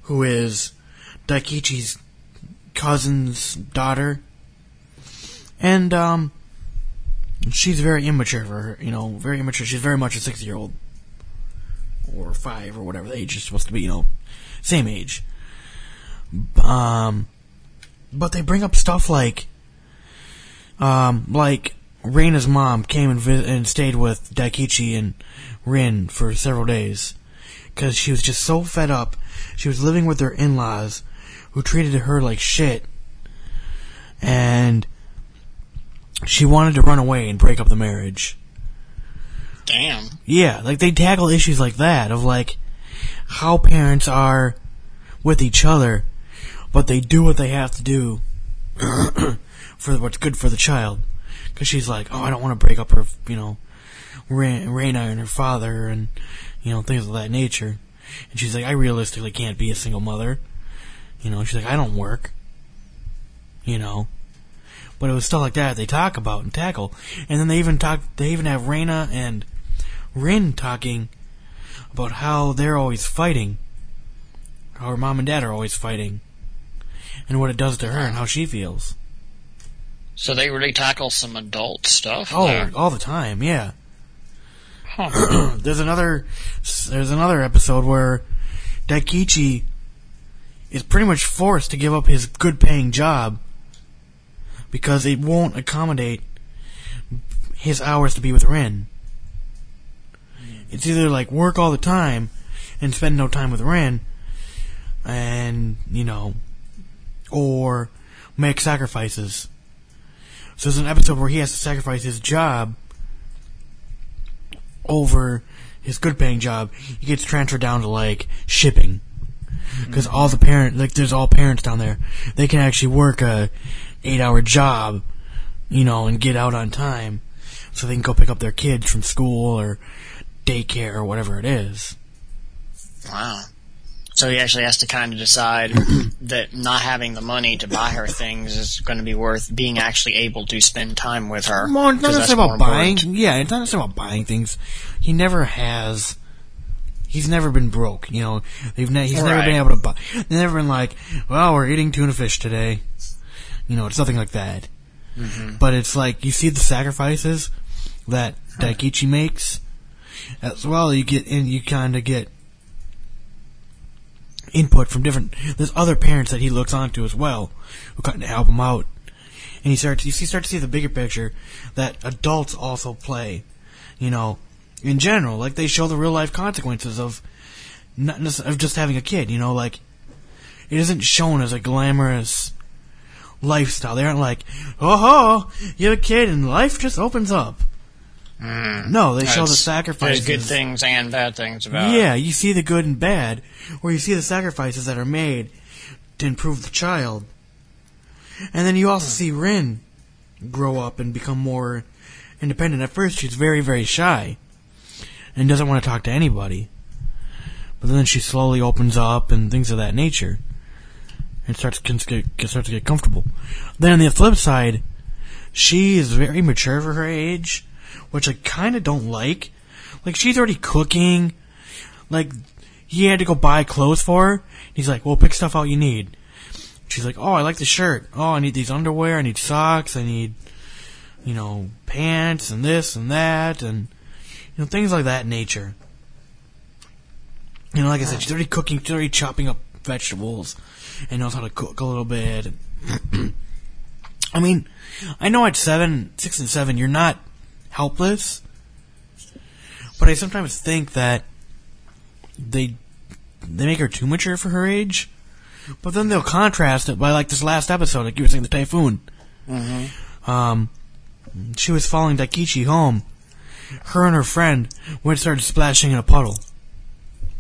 who is Daikichi's cousin's daughter. And um she's very immature for her, you know, very immature. She's very much a six year old. Or five or whatever the age is supposed to be, you know. Same age. Um, but they bring up stuff like, um, like Reina's mom came and, vis- and stayed with Daikichi and Rin for several days because she was just so fed up. She was living with her in-laws who treated her like shit, and she wanted to run away and break up the marriage. Damn. Yeah, like they tackle issues like that of like how parents are with each other, but they do what they have to do for what's good for the child. Because she's like, oh, I don't want to break up her, you know, Reina and her father, and you know things of that nature. And she's like, I realistically can't be a single mother. You know, she's like, I don't work. You know. But it was stuff like that they talk about and tackle. And then they even talk, they even have Reina and Rin talking about how they're always fighting. How her mom and dad are always fighting. And what it does to her and how she feels. So they really tackle some adult stuff. Oh, there. all the time, yeah. Huh. there's another there's another episode where Daikichi is pretty much forced to give up his good paying job because it won't accommodate his hours to be with Rin. It's either like work all the time and spend no time with Rin and, you know, or make sacrifices. So there's an episode where he has to sacrifice his job over his good paying job. He gets transferred down to like shipping. Because all the parent, like there's all parents down there. They can actually work a eight hour job, you know, and get out on time. So they can go pick up their kids from school or daycare or whatever it is. Wow. So he actually has to kind of decide that not having the money to buy her things is going to be worth being actually able to spend time with her. It's not necessarily about buying. important. Yeah, it's not necessarily about buying things. He never has. He's never been broke. You know, they've ne- he's never been able to buy. They've never been like, well, we're eating tuna fish today. You know, it's nothing like that. Mm-hmm. But it's like you see the sacrifices that Daikichi makes. As well, you get in. You kind of get input from different. There's other parents that he looks onto as well, who kind of help him out and he starts, you see, start to see the bigger picture that adults also play. You know, in general, like they show the real life consequences of not of just having a kid. You know, like it isn't shown as a glamorous lifestyle. They aren't like, oh ho, you have a kid and life just opens up. Hmm. No, they show the sacrifices. There's good things and bad things about it. Yeah, you see the good and bad, or you see the sacrifices that are made to improve the child. And then you also see Rin grow up and become more independent. At first, she's very, very shy and doesn't want to talk to anybody. But then she slowly opens up and things of that nature. and starts to get, get starts to get comfortable. Then on the flip side, she is very mature for her age, which I kind of don't like. Like she's already cooking. Like he had to go buy clothes for her. He's like, "Well, pick stuff out you need." She's like, "Oh, I like the shirt. Oh, I need these underwear. I need socks. I need, you know, pants and this and that and you know things like that nature." You know, like I said, she's already cooking. She's already chopping up vegetables and knows how to cook a little bit. I mean, I know at seven, six and seven, you're not helpless, but I sometimes think that they they make her too mature for her age. But then they'll contrast it by like this last episode, like you were saying, the typhoon. Um, she was following Daikichi home. Her and her friend went and started splashing in a puddle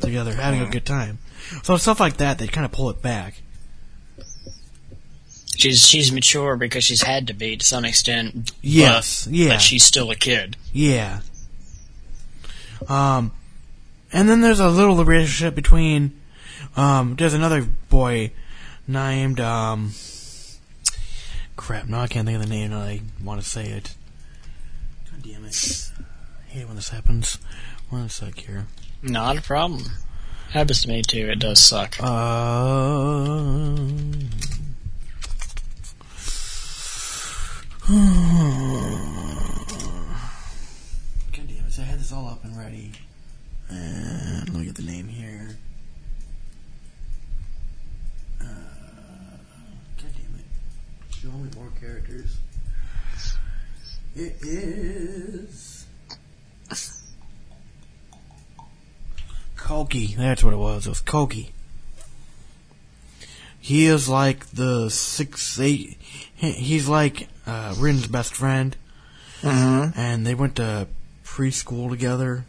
together, having a good time. So stuff like that, they kind of pull it back. She's she's mature because she's had to be to some extent. Yes, but, yeah. But she's still a kid. Yeah. Um, and then there's a little relationship between, um, there's another boy named, um, crap, no, I can't think of the name, I want to say it. God damn it. I hate when this happens. One sec here. Not a problem. Happens to me too. It does suck. Uh, God damn it, I had this all up and ready. And let me get the name here. Uh, God damn it. Show me more characters. It is. Koki. That's what it was. It was Koki. He is like the six eight. He's like uh, Rin's best friend, and they went to preschool together,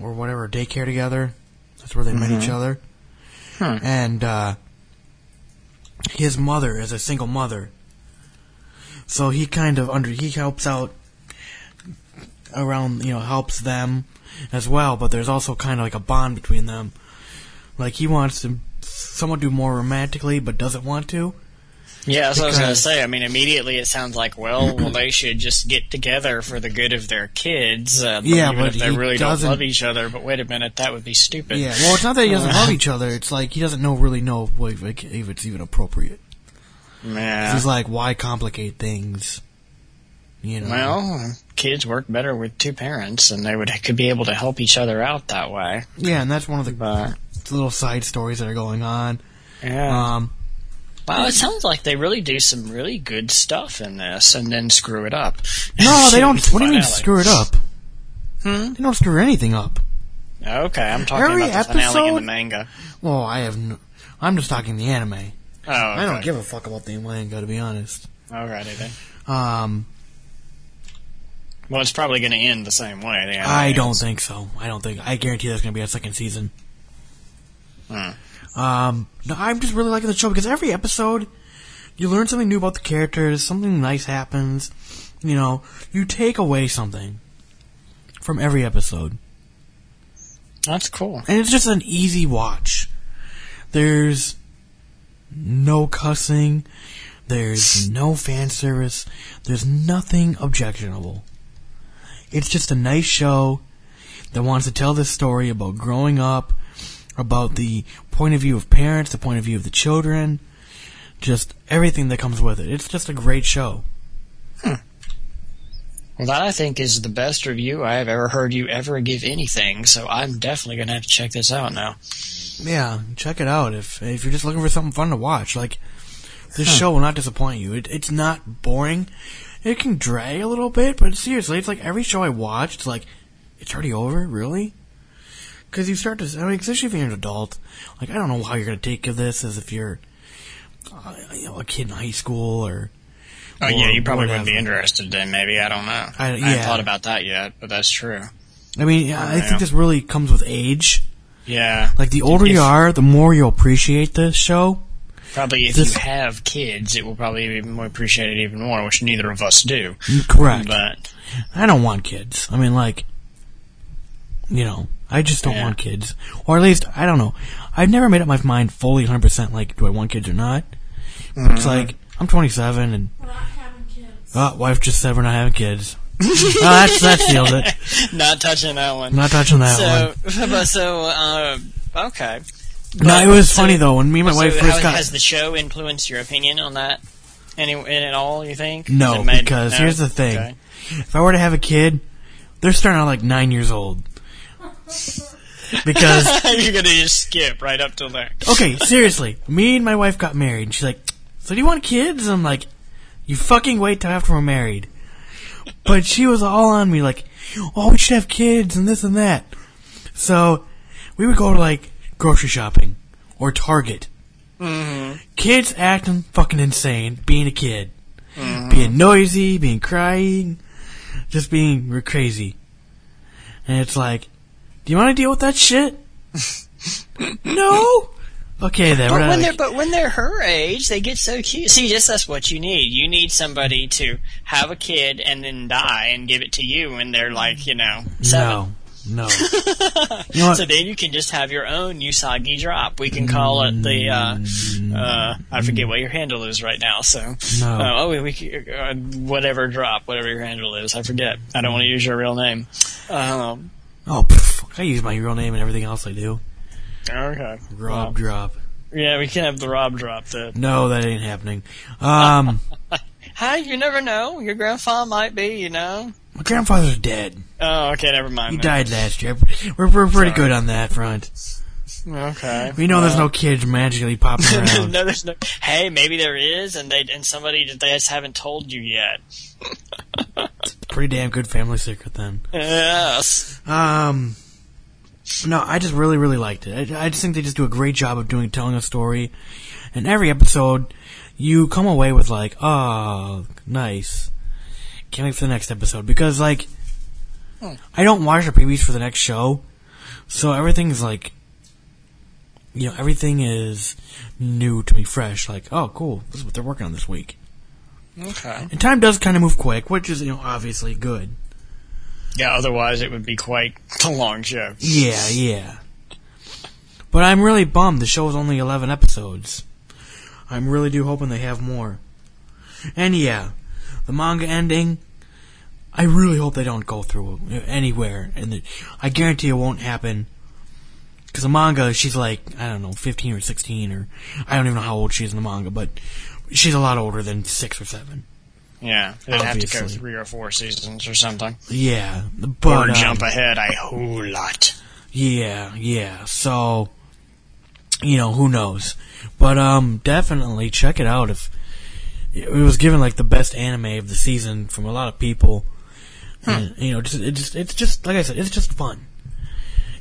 or whatever daycare together. That's where they met each other. And uh, his mother is a single mother, so he kind of under he helps out around you know helps them as well. But there's also kind of like a bond between them. Like he wants to somewhat do more romantically, but doesn't want to. Yeah, that's what I was going to say. I mean, immediately it sounds like, well, well, they should just get together for the good of their kids. Uh, Yeah, even but if they he really don't love each other. But wait a minute, that would be stupid. Yeah, well, it's not that he doesn't love each other. It's like he doesn't know really know if, if it's even appropriate. Yeah. He's like, why complicate things? You know. Well, kids work better with two parents, and they would could be able to help each other out that way. yeah, and that's one of the But little side stories that are going on. yeah, Um, wow, it sounds like they really do some really good stuff in this, and then screw it up. no, they don't. What do you mean screw it up? Hmm? They don't screw anything up. Okay, I'm talking Every about the finale in the manga. Well, I have. No, I'm just talking the anime. Oh, okay. I don't give a fuck about the manga, to be honest. Alrighty then. Um, Well, it's probably going to end the same way. the I don't think so. I don't think. I guarantee there's going to be a second season. Hmm. Um, no, I'm just really liking the show because every episode, you learn something new about the characters. Something nice happens. You know, you take away something from every episode, That's cool. and it's just an easy watch. There's no cussing. There's no fan service. There's nothing objectionable. It's just a nice show that wants to tell this story about growing up, about the point of view of parents, the point of view of the children, just everything that comes with it. It's just a great show. Hmm. Well, that I think is the best review I have ever heard you ever give anything. So I'm definitely going to have to check this out now. Yeah, check it out if if you're just looking for something fun to watch. Like this show will not disappoint you. It, it's not boring. It can drag a little bit, but seriously, it's like every show I watch, it's like it's already over, really. Because you start to, I mean, especially if you're an adult, like I don't know how you're gonna take this as if you're, uh, you know, a kid in high school or. Oh yeah, you probably wouldn't be interested then. Maybe I don't know. I- I, haven't thought about that yet, but that's true. I mean, yeah, I Yeah. think this really comes with age. Yeah, Like the older you are, the more you'll appreciate this show. probably if This- you have kids, it will probably be more appreciated even more, which neither of us do. Correct. But I don't want kids. I mean, like, you know, I just don't Yeah. want kids. Or at least, I don't know. I've never made up my mind fully 100 percent like do I want kids or not. It's mm-hmm. like I'm 27 and We're not having kids. Ah, oh, wife just said we're not having kids. oh, that's that seals it. Not touching that one. Not touching that one. so, but so, uh, okay. No, it was so- funny though when me and my so wife how, first got. has the show influenced your opinion on that? Any in at all? You think? No, made- because no? here's the thing. Okay. If I were to have a kid, they're starting out like nine years old. Because You're gonna just skip right up till there. okay, seriously, me and my wife got married, and she's like, "So do you want kids?" I'm like, "You fucking wait till after we're married." But she was all on me, like, "Oh, we should have kids and this and that." So we would go to like grocery shopping or Target. Mm-hmm. Kids acting fucking insane, being a kid, mm-hmm. being noisy, being crying, just being crazy. And it's like, do you want to deal with that shit? no. Okay then. But when they're but when they're her age, they get so cute. See, just that's what you need. You need somebody to have a kid and then die and give it to you when they're like you know seven. no, no. you know? So then you can just have your own Usagi drop. We can call it the uh, uh, I forget what your handle is right now. So No. uh, oh we, we uh, whatever drop whatever your handle is. I forget. I don't want to use your real name. Um, oh, pff, I use my real name and everything else I do. okay. Rob Well, drop. yeah, we can't have the Rob drop. The No, that ain't happening. Um, hi, you never know. Your grandfather might be. You know. my grandfather's dead. Oh, okay. Never mind. He died last year. We're, we're pretty Sorry. good on that front. Okay. We know there's no kids magically popping around. no, there's no. Hey, maybe there is, and they and somebody that they just haven't told you yet. it's Pretty damn good family secret then. Yes. Um, no, I just really, really liked it. I, I just think they just do a great job of doing telling a story, and every episode, you come away with like, oh, nice. Can't wait for the next episode because like, I don't watch the previews for the next show, so everything's like, you know, everything is new to me, fresh. Like, oh, cool, this is what they're working on this week. Okay. And time does kind of move quick, which is you know obviously good. Yeah. Otherwise, it would be quite a long show. Yeah, yeah. But I'm really bummed the show is only 11 episodes. I'm really do hoping they have more. And yeah, the manga ending, I really hope they don't go through anywhere. And I guarantee it won't happen. Because the manga, she's like, I don't know, 15 or 16 or, I don't even know how old she is in the manga, but she's a lot older than 6 or 7. Yeah. They'd have to go three or four seasons or something, Yeah, but or um, jump ahead a whole lot. Yeah, yeah. So, you know, who knows? But um, definitely check it out. If it was given like the best anime of the season from a lot of people, and, you know, just it just it's just like I said, it's just fun.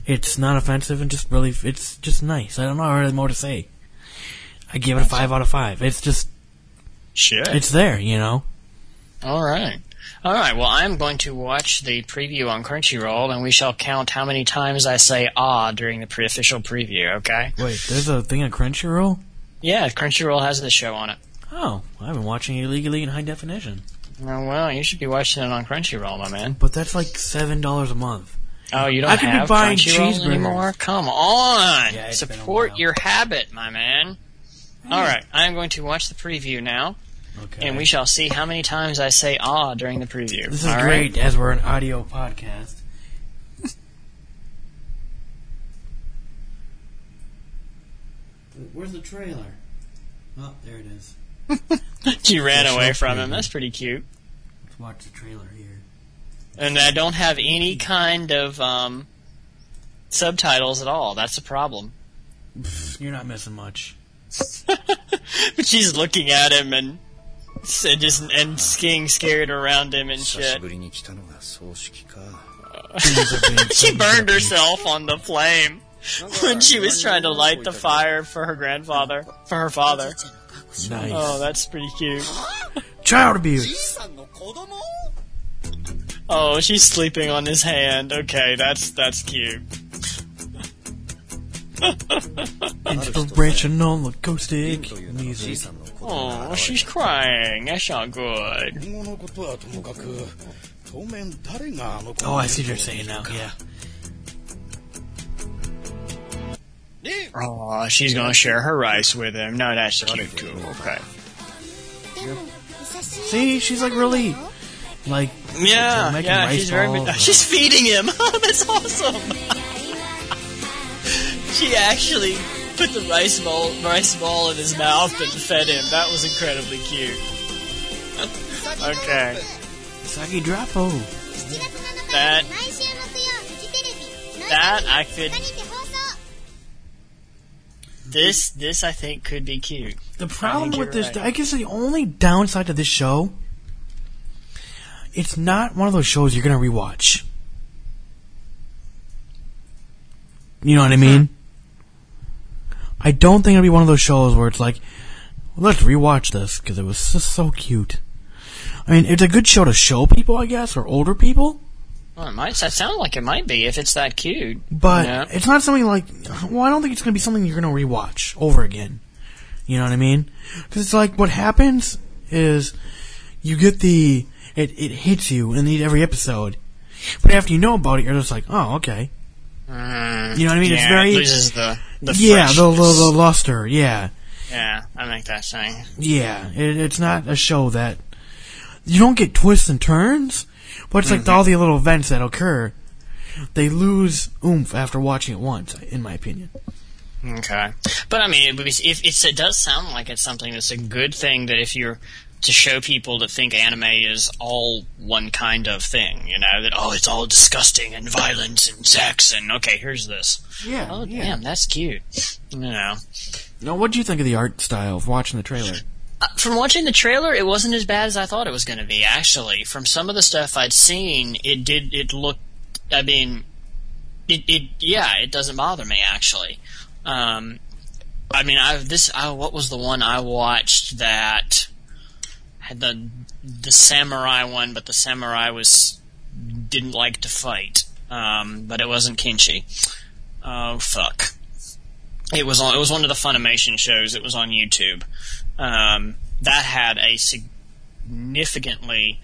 It's not offensive and just really, it's just nice. I don't know really more to say. I give it a five out of five. It's just, Shit. it's there, you know. All right. All right. Well, I'm going to watch the preview on Crunchyroll, and we shall count how many times I say "ah" during the pre-official preview. Okay? Wait, there's a thing on Crunchyroll. Yeah, Crunchyroll has the show on it. Oh, I've been watching it illegally in high definition, Oh, well, you should be watching it on Crunchyroll, my man. but that's like seven dollars a month. Oh, you don't I could be buying Crunchyroll anymore? Come on, Yeah, it's been a support your habit, my man. All right, I am going to watch the preview now, Okay. and we shall see how many times I say "ah" during the preview. This is All right? great as we're an audio podcast. Where's the trailer? Oh, there it is. She ran The away show from him. That's pretty cute. Let's watch the trailer here. And I don't have any kind of um, subtitles at all. That's a problem. You're not missing much. But she's looking at him and s- and just and skiing scared around him and shit. she burned herself on the flame when she was trying to light the fire for her grandfather, for her father. Nice. Oh, that's pretty cute. Child abuse. Oh, she's sleeping on his hand. Okay, that's that's cute. Inspirational acoustic music. Oh, she's crying. That's not good. Oh, I see what you're saying now, yeah. Oh, she's gonna share her rice with him. No, that's cute too. Okay. See, she's like really, like yeah, like yeah. She's very. She's feeding him. that's awesome. she actually put the rice ball, rice ball in his mouth and fed him. That was incredibly cute. okay, Saki Drapo. that that I could. This this I think could be cute. The problem with this, right. I guess the only downside to this show, it's not one of those shows you're gonna rewatch. You know what I mean? I don't think it'll be one of those shows where it's like, let's rewatch this because it was just so cute. I mean, it's a good show to show people, I guess, or older people, Well, it might that sound like it might be if it's that cute. but Yeah. it's not something like. Well, I don't think it's gonna be something you're gonna rewatch over again. You know what I mean? Because it's like what happens is you get the it it hits you in the, every episode, but after you know about it, you're just like, oh, okay. Mm, You know what I mean? It's very- it loses the the yeah, the, the the luster. Yeah, yeah. I like that saying. yeah. It, it's not a show that you don't get twists and turns, but it's Mm-hmm. like all the little events that occur. They lose oomph after watching it once, in my opinion. Okay, but I mean, it, if it does sound like it's something that's a good thing that if you're to show people that think anime is all one kind of thing, you know, that oh, it's all disgusting and violence and sex and okay, here's this. Yeah. Oh, damn, that's cute. You know, Now, what do you think of the art style of watching the trailer? Uh, from watching the trailer, it wasn't as bad as I thought it was going to be. Actually, from some of the stuff I'd seen, it did. It looked. I mean, it. it yeah, it doesn't bother me actually. Um, I mean, I this. I, what was the one I watched that had the the samurai one, but the samurai was didn't like to fight. Um, but it wasn't Kenshin. Oh fuck! It was on. It was one of the Funimation shows. It was on YouTube. Um, that had a significantly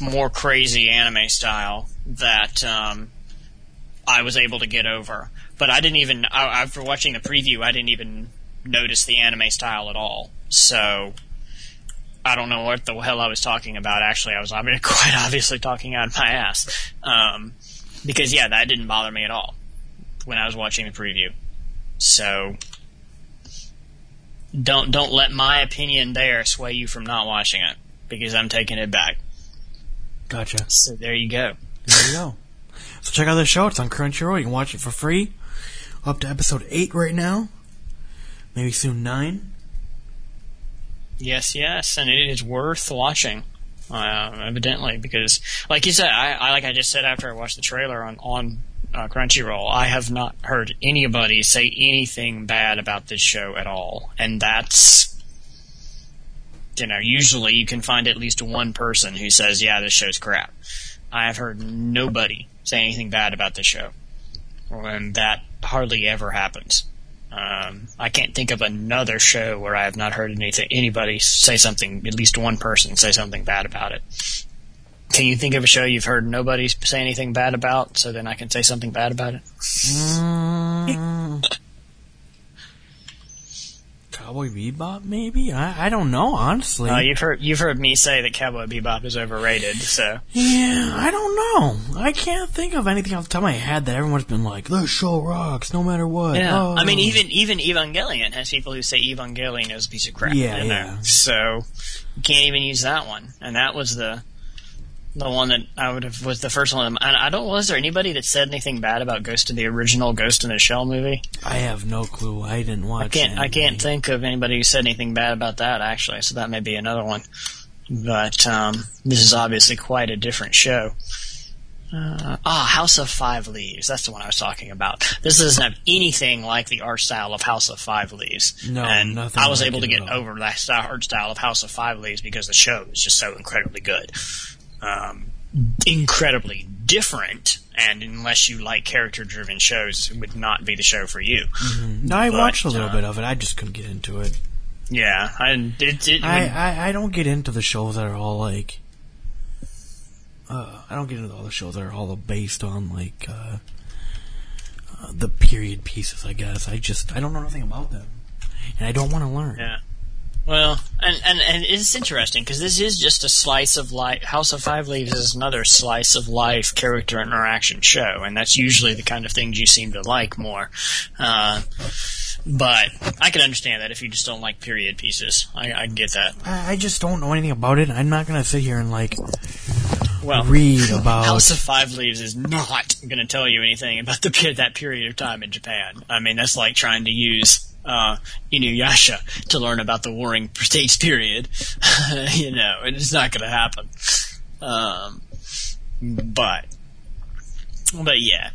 more crazy anime style that um, I was able to get over. But I didn't even I, after watching the preview, I didn't even notice the anime style at all. So I don't know what the hell I was talking about. Actually, I was I mean, quite obviously talking out of my ass. Um, because yeah, that didn't bother me at all when I was watching the preview. So don't don't let my opinion there sway you from not watching it because I'm taking it back. Gotcha. So there you go. There you go. So check out the show. It's on Crunchyroll. You can watch it for free. Up to episode eight right now. Maybe soon nine. Yes, yes, and it is worth watching. Uh, evidently, because like you said, I, I like I just said after I watched the trailer on on uh, Crunchyroll, I have not heard anybody say anything bad about this show at all, and that's you know usually you can find at least one person who says yeah this show's crap. I have heard nobody say anything bad about this show, and that hardly ever happens. Um, I can't think of another show where I have not heard anything, anybody say something, at least one person say something bad about it. Can you think of a show you've heard nobody say anything bad about, so then I can say something bad about it? Mm. Cowboy Bebop, maybe? I, I don't know, honestly. Uh, you've heard you've heard me say that Cowboy Bebop is overrated, so yeah, I don't know. I can't think of anything off the top of my head that everyone's been like, this show rocks, no matter what. yeah. Oh. I mean, even even Evangelion has people who say Evangelion is a piece of crap. Yeah, there. yeah. So you can't even use that one, and that was the the one that I would have was the first one. And I don't. Was there anybody that said anything bad about Ghost of the original Ghost in the Shell movie? I have no clue. I didn't watch I can't. I can't think of anybody who said anything bad about that actually. So that may be another one. But um, this is obviously quite a different show. Uh, ah, House of Five Leaves. That's the one I was talking about. This doesn't have anything like the art style of House of Five Leaves. No, and nothing I was like able to get over that art style of House of Five Leaves because the show is just so incredibly good. Um, incredibly different, and unless you like character-driven shows, it would not be the show for you. No, I But, watched a little uh, bit of it. I just couldn't get into it. Yeah, I, it, it, I, I, I don't get into the shows that are all like. Uh, I don't get into all the shows that are all based on like uh, uh, the period pieces. I guess I just I don't know nothing about them, and I don't want to learn. Yeah. Well, and and, and it's interesting because this is just a slice of life. House of Five Leaves is another slice of life character interaction show, and that's usually the kind of things you seem to like more. Uh, but I can understand that if you just don't like period pieces, I, I get that. I, I just don't know anything about it. I'm not gonna sit here and like Well, read about. House of Five Leaves is not going to tell you anything about the that period of time in Japan. I mean, that's like trying to use uh, Inuyasha to learn about the Warring States period. you know, it's not going to happen. Um, but, but yeah,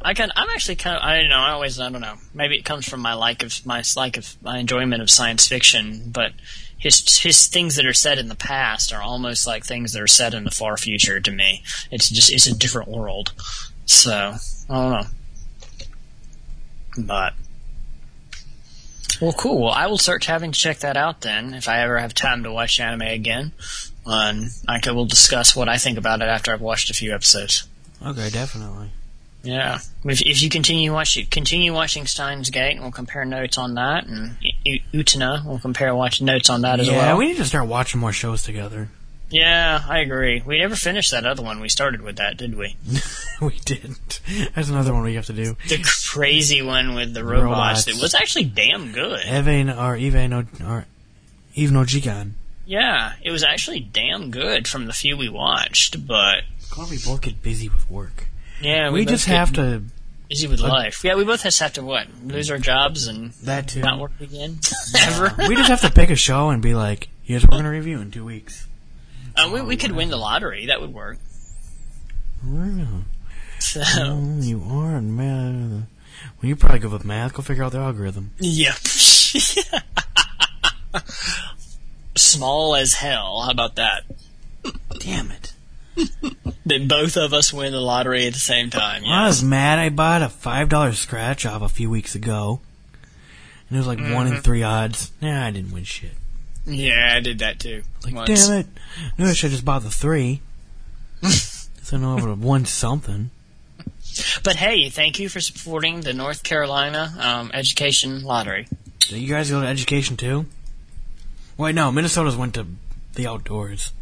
I can. I'm actually kind of. I don't know. I always. I don't know. Maybe it comes from my like of my like of my enjoyment of science fiction, but his his things that are said in the past are almost like things that are said in the far future to me. It's just it's a different world. So I don't know. But well, cool. Well, I will start having to check that out then if I ever have time to watch anime again. And I we'll discuss what I think about it after I've watched a few episodes. Okay, definitely. Yeah, if, if you continue watching continue watching Steins Gate, and we'll compare notes on that, and U- Utena, we'll compare watch notes on that as yeah, well. Yeah, we need to start watching more shows together. Yeah, I agree. We never finished that other one. We started with that, did we? we didn't. That's another one we have to do. The crazy one with the robots. Robots. That was actually damn good. Eve or Eve no or Eve no Jikan. Yeah, it was actually damn good from the few we watched. But God, we both get busy with work. yeah, We, both just have to. busy with uh, life. Yeah, we both just have to what lose our jobs and That too. not work again ever. we just have to pick a show and be like, here's what we're gonna review in two weeks. Uh, we, we could win the lottery. That would work. Wow. So Oh, you are man. Well, you probably good with math. Go figure out the algorithm. Yep. Small as hell. How about that? Damn it! That both of us win the lottery at the same time. I was mad. I bought a five dollar scratch off a few weeks ago, and it was like one in three odds. Nah, I didn't win shit. Yeah, I did that too. Like, once. damn it! No, I should just bought the three. so I know I would have won something. But hey, thank you for supporting the North Carolina um, Education Lottery. Did you guys go to education too? Wait, no. Minnesota's went to the outdoors.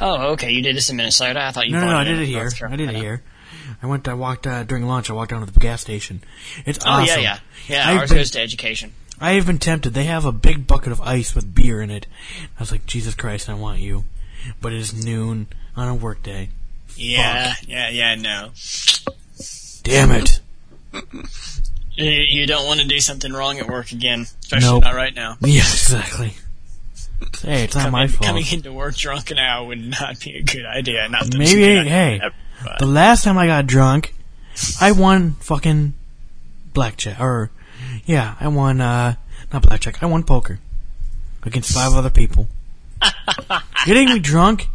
Oh, okay. You did this in Minnesota. I thought you. No, no, no. I did it here. I did it here. I went. I walked uh, during lunch. I walked down to the gas station. It's Oh awesome. yeah, yeah, yeah. I've ours been- goes to education. I have been tempted. They have a big bucket of ice with beer in it. I was like, Jesus Christ, I want you. But it is noon on a work day. Yeah, yeah, yeah. No, Damn it. you, don't want to do something wrong at work again, especially Nope. not right now. Yeah, exactly. Hey, it's not my Coming, fault. coming into work drunk now would not be a good idea. Not Maybe, hey, but- the last time I got drunk, I won fucking blackjack. Or, yeah, I won, uh, not blackjack, I won poker. Against five other people. Getting me drunk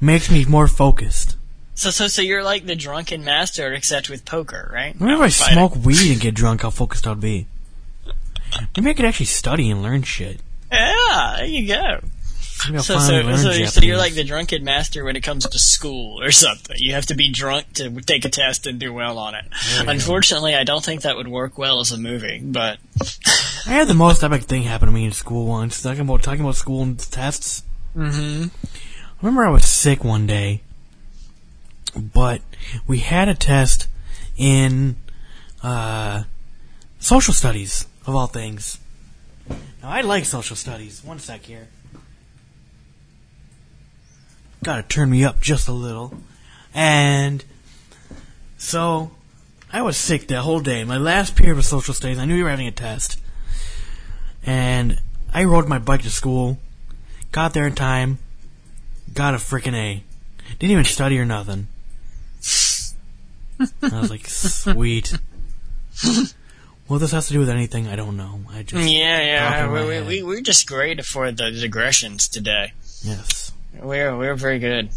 makes me more focused. so, so, so you're like the drunken master, except with poker, right? Whenever I fighting. smoke weed and get drunk, how focused I'd be. Maybe I could actually study and learn shit. Yeah, there you go. So, so, so, Japanese. so you're like the drunken master when it comes to school or something. You have to be drunk to take a test and do well on it. you go. Unfortunately, I don't think that would work well as a movie, but I had the most epic thing happen to me in school once. Talking about talking about school and tests. mm-hmm. I remember I was sick one day, but we had a test in uh, social studies of all things. Now I like social studies. One sec here. Gotta turn me up just a little, and so I was sick that whole day. My last period of social studies, I knew we were having a test, and I rode my bike to school. Got there in time. Got a freaking A. Didn't even study or nothing. I was like, sweet. What this has to do with anything, I don't know. I just yeah, yeah, Pop in my we, we, we, we're just great for the digressions today. yes. We're we're very good.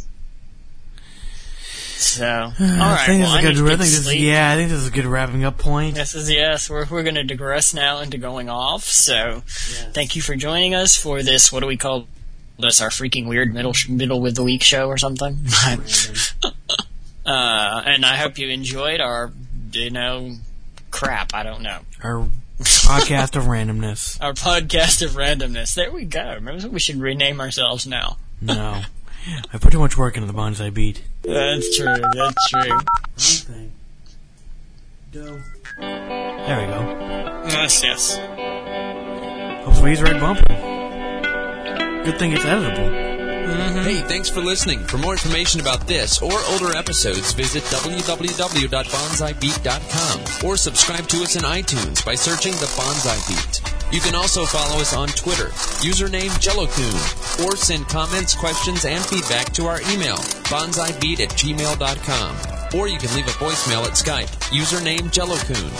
So, all I think well, this I is a good. I think this yeah, I think this is a good wrapping up point. This is yes. We're we're going to digress now into going off. So, thank you for joining us for this. What do we call this? Our freaking weird middle middle with the week show or something. uh, and I hope you enjoyed our you know crap. I don't know. Our podcast of randomness. Our podcast of randomness. There we go. Maybe we should rename ourselves now. No. I put too much work into the bonsai beat. That's true. That's true. There we go. Yes, yes. Hopefully he's right bumper. Good thing it's editable. Mm-hmm. Hey, thanks for listening. For more information about this or older episodes, visit www.bonsaibeat.com or subscribe to us in iTunes by searching The Bonsai Beat. You can also follow us on Twitter, username Jellokun, or send comments, questions, and feedback to our email, bonsaibeat at gmail.com. Or you can leave a voicemail at Skype, username Jellokun.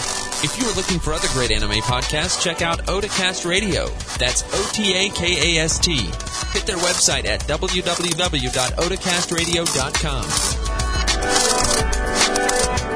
If you are looking for other great anime podcasts, check out Otakast Radio. That's O-T-A-K-A-S-T. Hit their website at www.otakastradio.com.